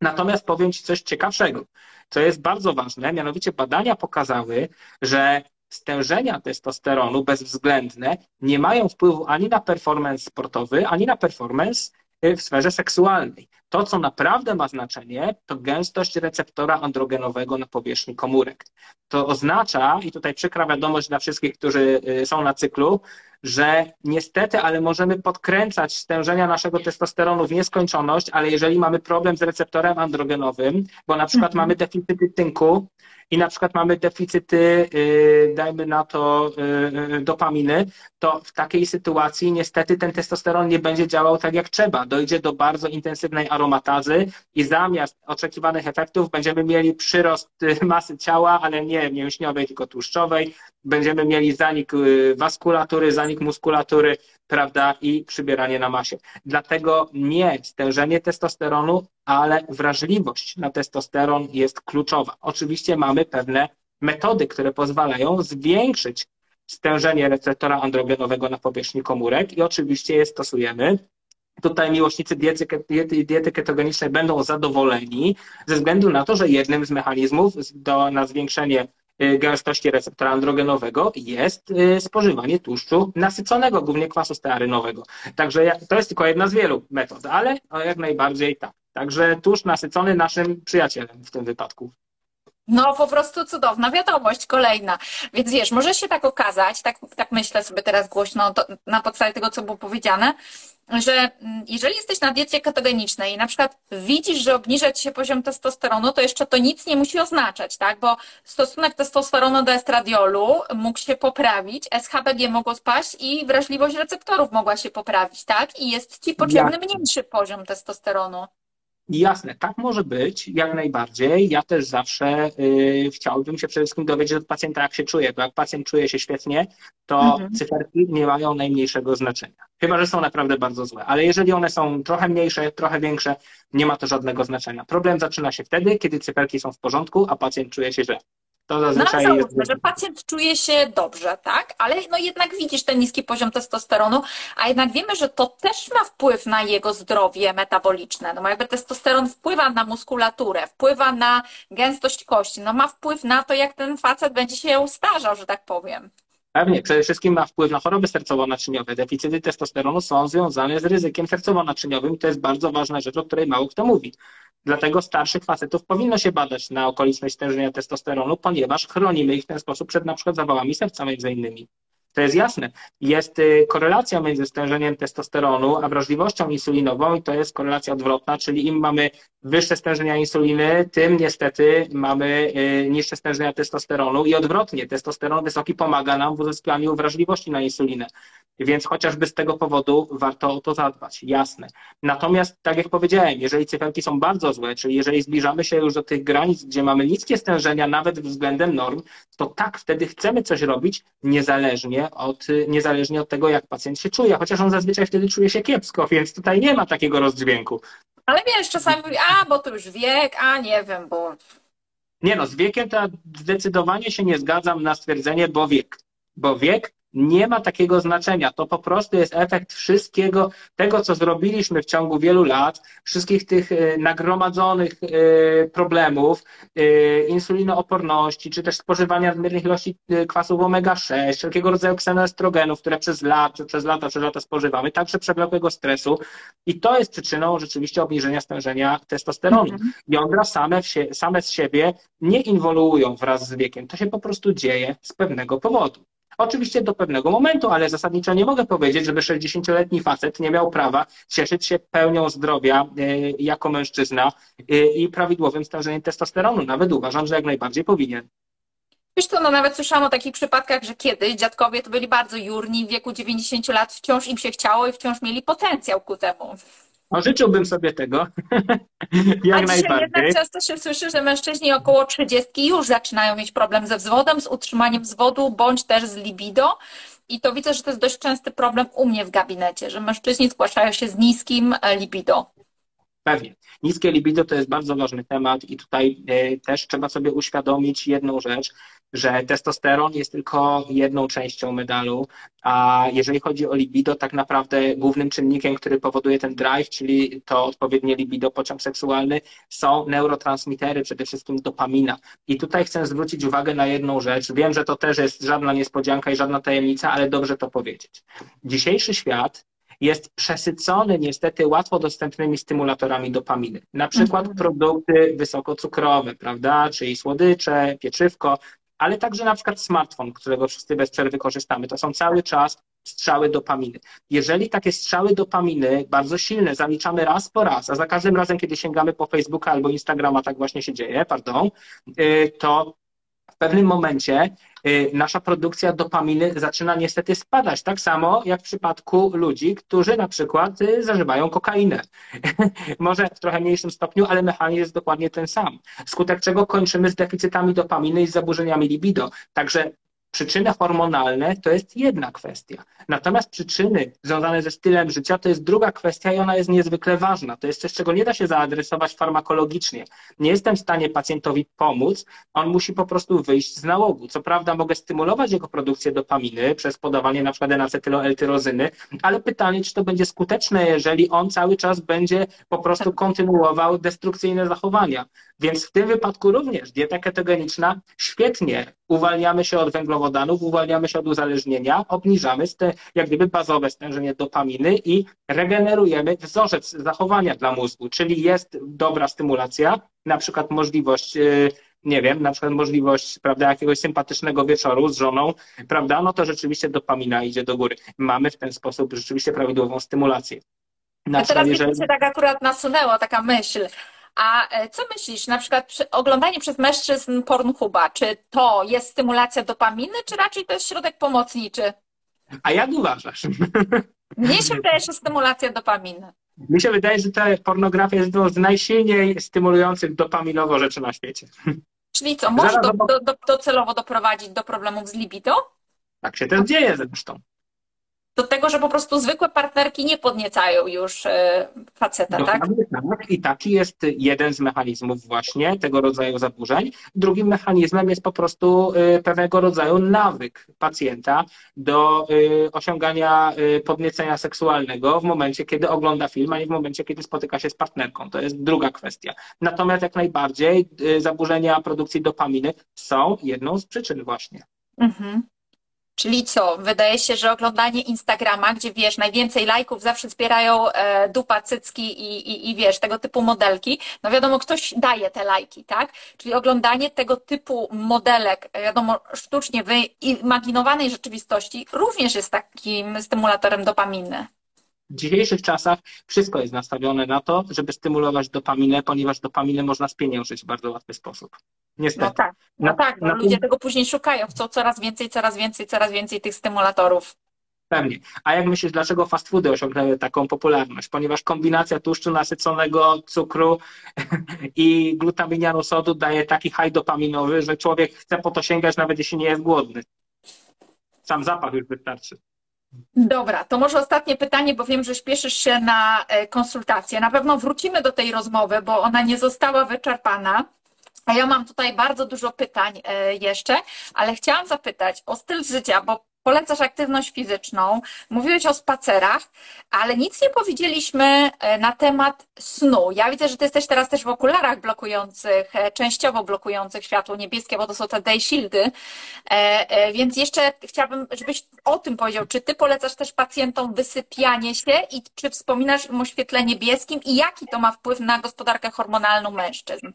Natomiast powiem Ci coś ciekawszego, co jest bardzo ważne, mianowicie badania pokazały, że stężenia testosteronu bezwzględne nie mają wpływu ani na performance sportowy, ani na performance w sferze seksualnej. To, co naprawdę ma znaczenie, to gęstość receptora androgenowego na powierzchni komórek. To oznacza, i tutaj przykra wiadomość dla wszystkich, którzy y, są na cyklu, że niestety, ale możemy podkręcać stężenia naszego testosteronu w nieskończoność, ale jeżeli mamy problem z receptorem androgenowym, bo na przykład mhm. mamy deficyty tynku, i na przykład mamy deficyty, y, dajmy na to, y, y, dopaminy, to w takiej sytuacji niestety ten testosteron nie będzie działał tak jak trzeba. Dojdzie do bardzo intensywnej aromatazy i zamiast oczekiwanych efektów będziemy mieli przyrost masy ciała, ale nie mięśniowej, tylko tłuszczowej. Będziemy mieli zanik waskulatury, zanik muskulatury, prawda, i przybieranie na masie. Dlatego nie stężenie testosteronu, ale wrażliwość na testosteron jest kluczowa. Oczywiście mamy pewne metody, które pozwalają zwiększyć stężenie receptora androgenowego na powierzchni komórek i oczywiście je stosujemy. Tutaj miłośnicy diety, diety, diety ketogenicznej będą zadowoleni ze względu na to, że jednym z mechanizmów do, na zwiększenie gęstości receptora androgenowego jest y, spożywanie tłuszczu nasyconego, głównie kwasu stearynowego. Także to jest tylko jedna z wielu metod, ale jak najbardziej tak. Także tłuszcz nasycony naszym przyjacielem w tym wypadku. No, po prostu cudowna wiadomość, kolejna. Więc wiesz, może się tak okazać, tak, tak myślę sobie teraz głośno to, na podstawie tego, co było powiedziane, że mm, jeżeli jesteś na diecie ketogenicznej i na przykład widzisz, że obniża ci się poziom testosteronu, to jeszcze to nic nie musi oznaczać, tak? Bo stosunek testosteronu do estradiolu mógł się poprawić, SHBG mogło spaść i wrażliwość receptorów mogła się poprawić, tak? I jest ci potrzebny mniejszy poziom testosteronu. Jasne, tak może być, jak najbardziej. Ja też zawsze y, chciałbym się przede wszystkim dowiedzieć od pacjenta, jak się czuje, bo jak pacjent czuje się świetnie, to mhm. cyferki nie mają najmniejszego znaczenia. Chyba, że są naprawdę bardzo złe. Ale jeżeli one są trochę mniejsze, trochę większe, nie ma to żadnego znaczenia. Problem zaczyna się wtedy, kiedy cyferki są w porządku, a pacjent czuje się źle. To No ale zazwyczaj jest... załóżmy, że pacjent czuje się dobrze, tak? Ale no jednak widzisz ten niski poziom testosteronu, a jednak wiemy, że to też ma wpływ na jego zdrowie metaboliczne. No jakby testosteron wpływa na muskulaturę, wpływa na gęstość kości, no ma wpływ na to, jak ten facet będzie się ustarzał, że tak powiem. Pewnie, przede wszystkim ma wpływ na choroby sercowo-naczyniowe. Deficyty testosteronu są związane z ryzykiem sercowo-naczyniowym to jest bardzo ważna rzecz, o której mało kto mówi. Dlatego starszych facetów powinno się badać na okoliczność stężenia testosteronu, ponieważ chronimy ich w ten sposób przed na przykład zawałami serca między innymi. To jest jasne. Jest y, korelacja między stężeniem testosteronu a wrażliwością insulinową i to jest korelacja odwrotna, czyli im mamy wyższe stężenia insuliny, tym niestety mamy y, niższe stężenia testosteronu i odwrotnie. Testosteron wysoki pomaga nam w uzyskaniu wrażliwości na insulinę. Więc chociażby z tego powodu warto o to zadbać, jasne. Natomiast, tak jak powiedziałem, jeżeli cyferki są bardzo złe, czyli jeżeli zbliżamy się już do tych granic, gdzie mamy niskie stężenia, nawet względem norm, to tak, wtedy chcemy coś robić niezależnie od, niezależnie od tego, jak pacjent się czuje, chociaż on zazwyczaj wtedy czuje się kiepsko, więc tutaj nie ma takiego rozdźwięku. Ale wiesz, czasami mówi, a bo to już wiek, a nie wiem, bo Nie no, z wiekiem to ja zdecydowanie się nie zgadzam na stwierdzenie, bo wiek. Bo wiek nie ma takiego znaczenia. To po prostu jest efekt wszystkiego tego, co zrobiliśmy w ciągu wielu lat, wszystkich tych e, nagromadzonych e, problemów, e, insulinooporności, czy też spożywania nadmiernych ilości kwasów omega-6, wszelkiego rodzaju ksenoestrogenów, które przez lat, czy przez lata, przez lata spożywamy, także przewlekłego stresu. I to jest przyczyną rzeczywiście obniżenia stężenia testosteronu. Mhm. Jądra same, w sie, same z siebie nie inwoluują wraz z wiekiem. To się po prostu dzieje z pewnego powodu. Oczywiście do pewnego momentu, ale zasadniczo nie mogę powiedzieć, żeby 60-letni facet nie miał prawa cieszyć się pełnią zdrowia e, jako mężczyzna e, i prawidłowym stężeniem testosteronu. Nawet uważam, że jak najbardziej powinien. Wiesz co, no nawet słyszałam o takich przypadkach, że kiedyś dziadkowie to byli bardzo jurni, w wieku 90 lat wciąż im się chciało i wciąż mieli potencjał ku temu. No, życzyłbym sobie tego. jak A najbardziej. jednak często się słyszy, że mężczyźni około 30 już zaczynają mieć problem ze wzwodem, z utrzymaniem wzwodu, bądź też z libido. I to widzę, że to jest dość częsty problem u mnie w gabinecie, że mężczyźni zgłaszają się z niskim e, libido. Pewnie. Niskie libido to jest bardzo ważny temat i tutaj e, też trzeba sobie uświadomić jedną rzecz, że testosteron jest tylko jedną częścią medalu, a jeżeli chodzi o libido, tak naprawdę głównym czynnikiem, który powoduje ten drive, czyli to odpowiednie libido, pociąg seksualny, są neurotransmitery, przede wszystkim dopamina. I tutaj chcę zwrócić uwagę na jedną rzecz. Wiem, że to też jest żadna niespodzianka i żadna tajemnica, ale dobrze to powiedzieć. Dzisiejszy świat jest przesycony niestety łatwo dostępnymi stymulatorami dopaminy. Na przykład Mhm. produkty wysokocukrowe, prawda, czyli słodycze, pieczywko, ale także na przykład smartfon, którego wszyscy bez przerwy korzystamy. To są cały czas strzały dopaminy. Jeżeli takie strzały dopaminy, bardzo silne, zaliczamy raz po raz, a za każdym razem, kiedy sięgamy po Facebooka albo Instagrama, tak właśnie się dzieje, pardon, y, to w pewnym momencie nasza produkcja dopaminy zaczyna niestety spadać. Tak samo jak w przypadku ludzi, którzy na przykład y, zażywają kokainę. Może w trochę mniejszym stopniu, ale mechanizm jest dokładnie ten sam. Skutek czego kończymy z deficytami dopaminy i z zaburzeniami libido. Także przyczyny hormonalne to jest jedna kwestia. Natomiast przyczyny związane ze stylem życia to jest druga kwestia i ona jest niezwykle ważna. To jest coś, czego nie da się zaadresować farmakologicznie. Nie jestem w stanie pacjentowi pomóc, on musi po prostu wyjść z nałogu. Co prawda mogę stymulować jego produkcję dopaminy przez podawanie na przykład acetyloeltyrozyny, ale pytanie, czy to będzie skuteczne, jeżeli on cały czas będzie po prostu kontynuował destrukcyjne zachowania. Więc w tym wypadku również dieta ketogeniczna świetnie uwalniamy się od węglowodanów, uwalniamy się od uzależnienia, obniżamy te, jak gdyby bazowe stężenie dopaminy i regenerujemy wzorzec zachowania dla mózgu, czyli jest dobra stymulacja, na przykład możliwość yy, nie wiem, na przykład możliwość, prawda, jakiegoś sympatycznego wieczoru z żoną, prawda, no to rzeczywiście dopamina idzie do góry. Mamy w ten sposób rzeczywiście prawidłową stymulację. Na A teraz przykład, mi się tak akurat nasunęło taka myśl. A e, co myślisz, na przykład przy, oglądanie przez mężczyzn Pornhuba, czy to jest stymulacja dopaminy, czy raczej to jest środek pomocniczy? A jak uważasz? Mnie się wydaje, że stymulacja dopaminy. Mi się wydaje, że ta pornografia jest jedną z najsilniej stymulujących dopaminowo rzeczy na świecie. Czyli co, może do, do, do, docelowo doprowadzić do problemów z libido? Tak się też dzieje zresztą. Do tego, że po prostu zwykłe partnerki nie podniecają już e, faceta, tak? tak? I taki jest jeden z mechanizmów właśnie tego rodzaju zaburzeń. Drugim mechanizmem jest po prostu e, pewnego rodzaju nawyk pacjenta do e, osiągania podniecenia seksualnego w momencie, kiedy ogląda film, a nie w momencie, kiedy spotyka się z partnerką. To jest druga kwestia. Natomiast jak najbardziej zaburzenia produkcji dopaminy są jedną z przyczyn właśnie. Mhm. Czyli co? Wydaje się, że oglądanie Instagrama, gdzie wiesz, najwięcej lajków zawsze zbierają e, dupa, cycki i, i, i wiesz, tego typu modelki. No wiadomo, ktoś daje te lajki, tak? Czyli oglądanie tego typu modelek, wiadomo, sztucznie wyimaginowanej rzeczywistości również jest takim stymulatorem dopaminy. W dzisiejszych czasach wszystko jest nastawione na to, żeby stymulować dopaminę, ponieważ dopaminę można spieniężyć w bardzo łatwy sposób. Niestety. No tak, no na, tak, no na ludzie tego później szukają, chcą coraz więcej, coraz więcej, coraz więcej tych stymulatorów. Pewnie. A jak myślisz, dlaczego fast foody osiągnęły taką popularność? Ponieważ kombinacja tłuszczu nasyconego, cukru i glutaminianu sodu daje taki high dopaminowy, że człowiek chce po to sięgać, nawet jeśli nie jest głodny. Sam zapach już wystarczy. Dobra, to może ostatnie pytanie, bo wiem, że śpieszysz się na e, konsultację. Na pewno wrócimy do tej rozmowy, bo ona nie została wyczerpana. A ja mam tutaj bardzo dużo pytań e, jeszcze, ale chciałam zapytać o styl życia, bo polecasz aktywność fizyczną, mówiłeś o spacerach, ale nic nie powiedzieliśmy e, na temat snu. Ja widzę, że ty jesteś teraz też w okularach blokujących, e, częściowo blokujących światło niebieskie, bo to są te day shieldy, więc jeszcze chciałabym, żebyś o tym powiedział. Czy ty polecasz też pacjentom wysypianie się i czy wspominasz im o świetle niebieskim i jaki to ma wpływ na gospodarkę hormonalną mężczyzn?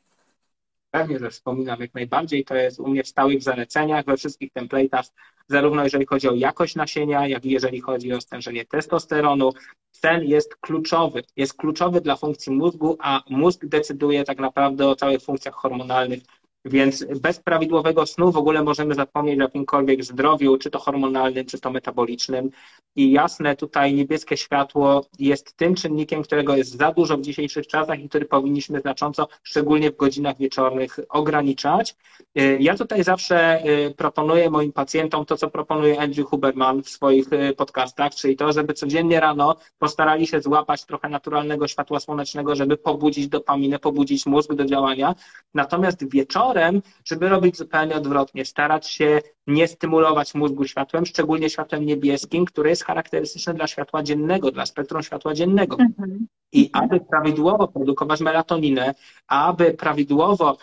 Pewnie, że wspominam jak najbardziej. To jest u mnie w stałych zaleceniach, we wszystkich template'ach, zarówno jeżeli chodzi o jakość nasienia, jak i jeżeli chodzi o stężenie testosteronu. Sen jest kluczowy. Jest kluczowy dla funkcji mózgu, a mózg decyduje tak naprawdę o całych funkcjach hormonalnych więc bez prawidłowego snu w ogóle możemy zapomnieć o jakimkolwiek zdrowiu, czy to hormonalnym, czy to metabolicznym. I jasne, tutaj niebieskie światło jest tym czynnikiem, którego jest za dużo w dzisiejszych czasach i który powinniśmy znacząco, szczególnie w godzinach wieczornych, ograniczać. Y, ja tutaj zawsze y, proponuję moim pacjentom to, co proponuje Andrew Huberman w swoich y, podcastach, czyli to, żeby codziennie rano postarali się złapać trochę naturalnego światła słonecznego, żeby pobudzić dopaminę, pobudzić mózg do działania. Natomiast wieczorem, wieczorem, żeby robić zupełnie odwrotnie, starać się nie stymulować mózgu światłem, szczególnie światłem niebieskim, które jest charakterystyczne dla światła dziennego, dla spektrum światła dziennego. Mhm. I aby prawidłowo produkować melatoninę, aby prawidłowo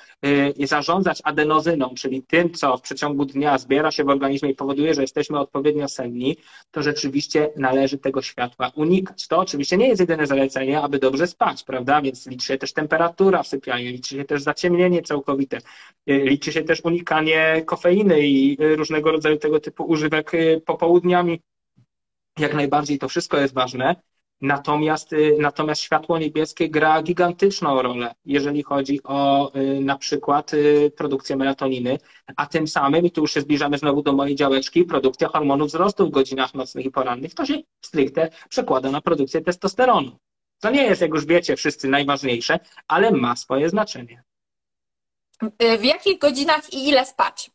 y, zarządzać adenozyną, czyli tym, co w przeciągu dnia zbiera się w organizmie i powoduje, że jesteśmy odpowiednio senni, to rzeczywiście należy tego światła unikać. To oczywiście nie jest jedyne zalecenie, aby dobrze spać, prawda? Więc liczy się też temperatura w sypialni, liczy się też zaciemnienie całkowite, liczy się też unikanie kofeiny i różnego rodzaju tego typu używek popołudniami. Jak najbardziej to wszystko jest ważne. Natomiast, y, natomiast światło niebieskie gra gigantyczną rolę, jeżeli chodzi o na przykład produkcję melatoniny, a tym samym, i tu już się zbliżamy znowu do mojej działeczki, produkcja hormonów wzrostu w godzinach nocnych i porannych, to się stricte przekłada na produkcję testosteronu. To nie jest, jak już wiecie, wszyscy najważniejsze, ale ma swoje znaczenie. W jakich godzinach i ile spać?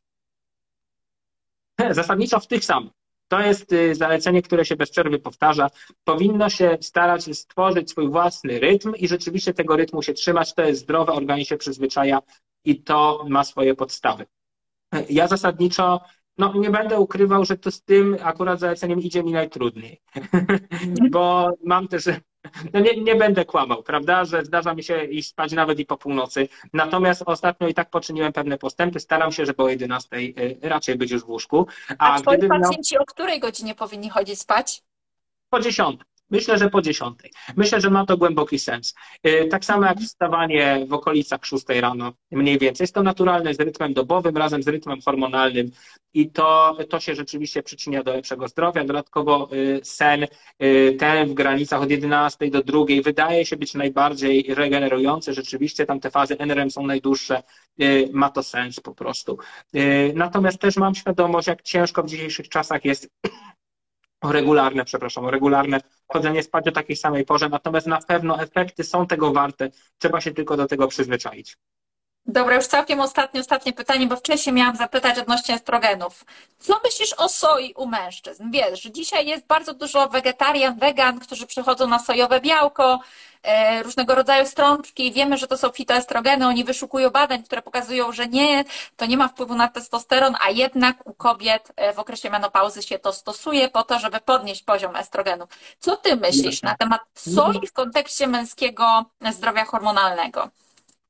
Zasadniczo w tych samych. To jest y, zalecenie, które się bez przerwy powtarza. Powinno się starać stworzyć swój własny rytm i rzeczywiście tego rytmu się trzymać. To jest zdrowe, organizm się przyzwyczaja i to ma swoje podstawy. Ja zasadniczo no, nie będę ukrywał, że to z tym akurat zaleceniem idzie mi najtrudniej, bo mam też no nie, nie będę kłamał, prawda, że zdarza mi się iść spać nawet i po północy. Natomiast ostatnio i tak poczyniłem pewne postępy. Staram się, żeby o 11 y, raczej być już w łóżku. A, A twoi pacjenci miał... o której godzinie powinni chodzić spać? Po 10. Myślę, że po dziesiątej. Myślę, że ma to głęboki sens. Y, tak samo jak wstawanie w okolicach szóstej rano, mniej więcej. Jest to naturalne z rytmem dobowym, razem z rytmem hormonalnym i to, to się rzeczywiście przyczynia do lepszego zdrowia. Dodatkowo y, sen y, ten w granicach od 11 do 2 wydaje się być najbardziej regenerujący. Rzeczywiście tam te fazy NRM są najdłuższe. Ma to sens po prostu. Natomiast też mam świadomość, jak ciężko w dzisiejszych czasach jest regularne, przepraszam, regularne chodzenie spać o takiej samej porze, natomiast na pewno efekty są tego warte, trzeba się tylko do tego przyzwyczaić. Dobra, już całkiem ostatnie, ostatnie pytanie, bo wcześniej miałam zapytać odnośnie estrogenów. Co myślisz o soi u mężczyzn? Wiesz, że dzisiaj jest bardzo dużo wegetarian, wegan, którzy przychodzą na sojowe białko, e, różnego rodzaju strączki. Wiemy, że to są fitoestrogeny, oni wyszukują badań, które pokazują, że nie, to nie ma wpływu na testosteron, a jednak u kobiet e, w okresie menopauzy się to stosuje po to, żeby podnieść poziom estrogenu. Co ty myślisz na temat soi w kontekście męskiego zdrowia hormonalnego?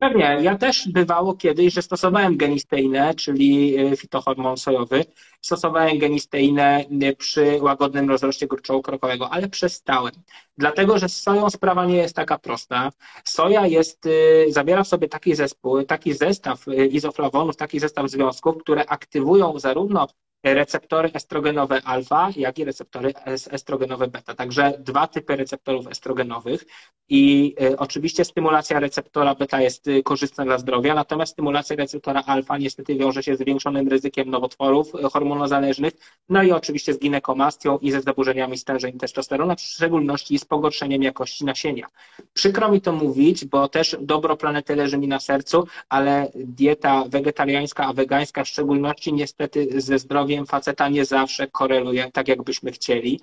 Pewnie. Ja też bywało kiedyś, że stosowałem genisteinę, czyli y, fitohormon sojowy. Stosowałem genisteinę y, przy łagodnym rozroście gruczołu krokowego, ale przestałem. Dlatego, że z soją sprawa nie jest taka prosta. Soja jest, y, zawiera w sobie taki zespół, taki zestaw izoflawonów, taki zestaw związków, które aktywują zarówno receptory estrogenowe alfa, jak i receptory estrogenowe beta. Także dwa typy receptorów estrogenowych i y, oczywiście stymulacja receptora beta jest y, korzystna dla zdrowia, natomiast stymulacja receptora alfa niestety wiąże się z zwiększonym ryzykiem nowotworów y, hormonozależnych, no i oczywiście z ginekomastią i ze zaburzeniami stężeń testosteronu, w szczególności z pogorszeniem jakości nasienia. Przykro mi to mówić, bo też dobro planety leży mi na sercu, ale dieta wegetariańska, a wegańska w szczególności niestety ze zdrowiem zdrowiem faceta nie zawsze koreluje tak, jakbyśmy chcieli.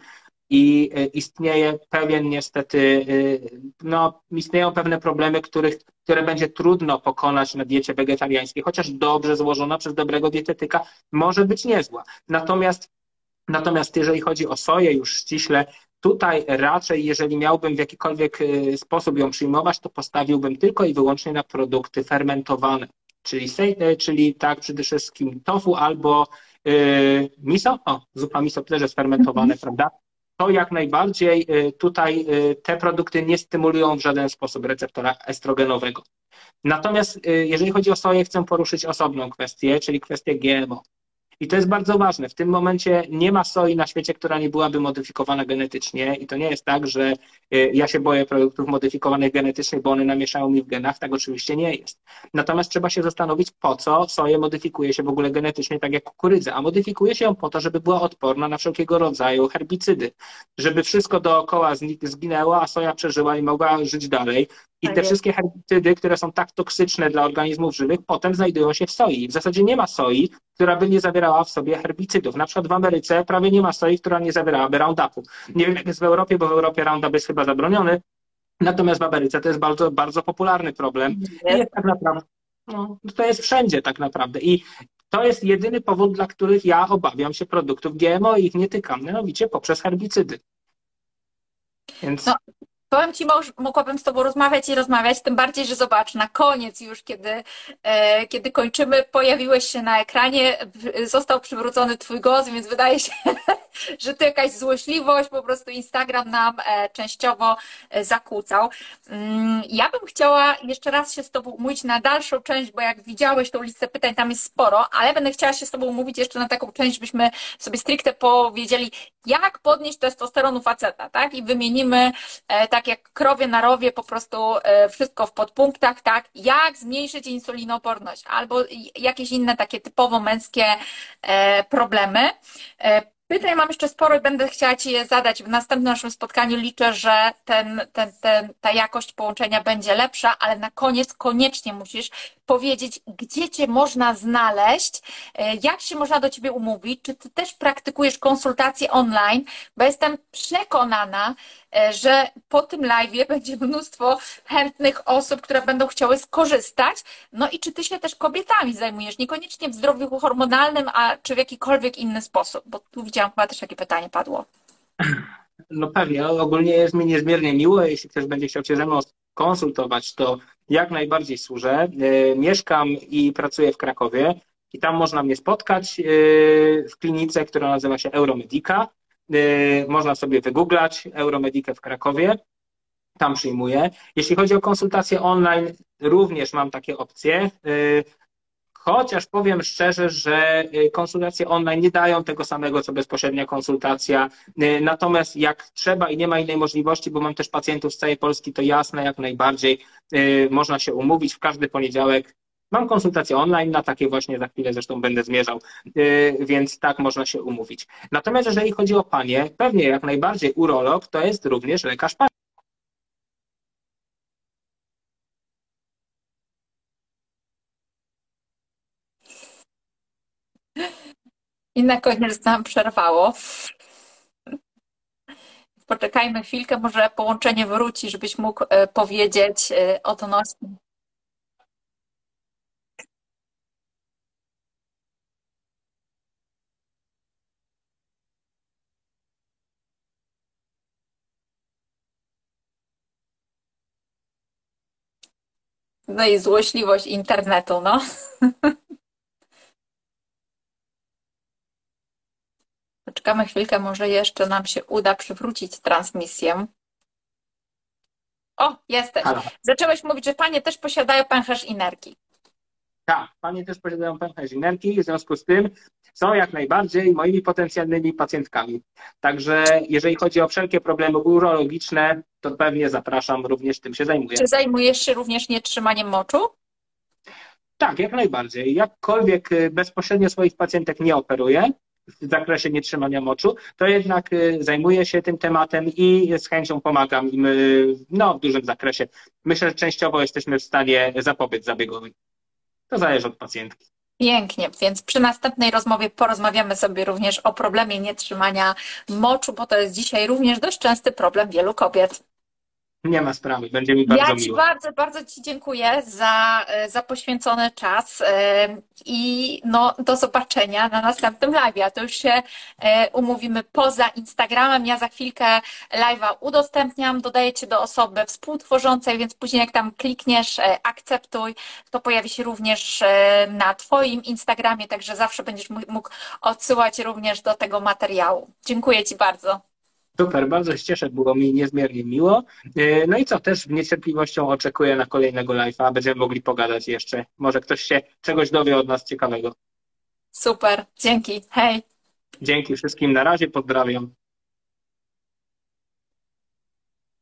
I e, istnieje pewien niestety, e, no, istnieją pewne problemy, których, które będzie trudno pokonać na diecie wegetariańskiej, chociaż dobrze złożona przez dobrego dietetyka może być niezła. Natomiast, natomiast jeżeli chodzi o soję już ściśle, Tutaj raczej, jeżeli miałbym w jakikolwiek e, sposób ją przyjmować, to postawiłbym tylko i wyłącznie na produkty fermentowane, czyli, czyli tak przede wszystkim tofu albo Y, miso, o, zupa miso też jest fermentowane, mhm. prawda? To jak najbardziej y, tutaj y, te produkty nie stymulują w żaden sposób receptora estrogenowego. Natomiast jeżeli chodzi o soję, chcę poruszyć osobną kwestię, czyli kwestię GMO. I to jest bardzo ważne. W tym momencie nie ma soi na świecie, która nie byłaby modyfikowana genetycznie i to nie jest tak, że y, ja się boję produktów modyfikowanych genetycznie, bo one namieszają mi w genach. Tak oczywiście nie jest. Natomiast trzeba się zastanowić, po co soję modyfikuje się w ogóle genetycznie, tak jak kukurydzę. A modyfikuje się ją po to, żeby była odporna na wszelkiego rodzaju herbicydy. Żeby wszystko dookoła zginęło, a soja przeżyła i mogła żyć dalej. I tak te wszystkie herbicydy, które są tak toksyczne dla organizmów żywych, potem znajdują się w soi. W zasadzie nie ma soi, która by nie zawierała w sobie herbicydów. Na przykład w Ameryce prawie nie ma soi, która nie zawierałaby Roundupu. Nie wiem, jak jest w Europie, bo w Europie Roundup jest chyba zabroniony, natomiast w Ameryce to jest bardzo, bardzo popularny problem. I jest tak naprawdę, no, to jest wszędzie tak naprawdę. I to jest jedyny powód, dla których ja obawiam się produktów GMO i ich nie tykam, mianowicie poprzez herbicydy. Więc... No, Powiem Ci, mogłabym z Tobą rozmawiać i rozmawiać, tym bardziej, że zobacz, na koniec już, kiedy, e, kiedy kończymy, pojawiłeś się na ekranie, został przywrócony Twój głos, więc wydaje się, że to jakaś złośliwość, po prostu Instagram nam e, częściowo e, zakłócał. Mm, ja bym chciała jeszcze raz się z Tobą umówić na dalszą część, bo jak widziałeś tą listę pytań, tam jest sporo, ale będę chciała się z Tobą umówić jeszcze na taką część, byśmy sobie stricte powiedzieli, jak podnieść testosteron u faceta, tak? I wymienimy tak tak jak krowie na rowie, po prostu e, wszystko w podpunktach, tak, jak zmniejszyć insulinooporność albo jakieś inne takie typowo męskie e, problemy. E, pytań mam jeszcze sporo i będę chciała Ci je zadać w następnym naszym spotkaniu. Liczę, że ten, ten, ten, ta jakość połączenia będzie lepsza, ale na koniec koniecznie musisz powiedzieć, gdzie Cię można znaleźć, jak się można do Ciebie umówić, czy Ty też praktykujesz konsultacje online, bo jestem przekonana, że po tym live będzie mnóstwo chętnych osób, które będą chciały skorzystać. No i czy ty się też kobietami zajmujesz? Niekoniecznie w zdrowiu hormonalnym, a czy w jakikolwiek inny sposób? Bo tu widziałam chyba też takie pytanie padło. No pewnie, ogólnie jest mi niezmiernie miło. Jeśli ktoś będzie chciał się ze mną konsultować, to jak najbardziej służę. E, mieszkam i pracuję w Krakowie i tam można mnie spotkać e, w klinice, która nazywa się Euromedica. Y, można sobie wygooglać Euromedikę w Krakowie. Tam przyjmuję. Jeśli chodzi o konsultacje online, również mam takie opcje. Y, chociaż powiem szczerze, że y, konsultacje online nie dają tego samego, co bezpośrednia konsultacja. Natomiast jak trzeba i nie ma innej możliwości, bo mam też pacjentów z całej Polski, to jasne, jak najbardziej można się umówić w każdy poniedziałek Mam konsultację online, na takie właśnie za chwilę zresztą będę zmierzał, yy, więc tak można się umówić. Natomiast jeżeli chodzi o panie, pewnie jak najbardziej urolog to jest również lekarz pani. I na koniec nam przerwało. Poczekajmy chwilkę, może połączenie wróci, żebyś mógł e, powiedzieć e, o odnośnie No i złośliwość internetu, no. Poczekamy chwilkę, może jeszcze nam się uda przywrócić transmisję. O, jesteś. Halo. Zacząłeś mówić, że panie też posiadają pęcherz i nerki. Tak, panie też posiadają pęcherz i nerki, w związku z tym są jak najbardziej moimi potencjalnymi pacjentkami. Także jeżeli chodzi o wszelkie problemy urologiczne, to pewnie zapraszam, również tym się zajmuję. Czy zajmujesz się również nietrzymaniem moczu? Tak, jak najbardziej. Jakkolwiek y, bezpośrednio swoich pacjentek nie operuję w zakresie nietrzymania moczu, to jednak y, zajmuję się tym tematem i z chęcią pomagam im y, no, w dużym zakresie. Myślę, że częściowo jesteśmy w stanie zapobiec zabiegowi. To zależy od pacjentki. Pięknie, więc przy następnej rozmowie porozmawiamy sobie również o problemie nietrzymania moczu, bo to jest dzisiaj również dość częsty problem wielu kobiet. Nie ma sprawy, będzie mi bardzo ja Ci miło. bardzo, bardzo Ci dziękuję za, e, za poświęcony czas e, i no, do zobaczenia na następnym live. A to już się e, umówimy poza Instagramem. Ja za chwilkę live'a udostępniam, dodaję Cię do osoby współtworzącej, więc później jak tam klikniesz akceptuj, to pojawi się również na Twoim Instagramie, także zawsze będziesz mógł odsyłać również do tego materiału. Dziękuję Ci bardzo. Super, bardzo się cieszę, było mi niezmiernie miło. E, no i co, też z niecierpliwością oczekuję na kolejnego live'a, będziemy mogli pogadać jeszcze. Może ktoś się czegoś dowie od nas ciekawego. Super, dzięki, hej. Dzięki wszystkim, na razie, pozdrawiam.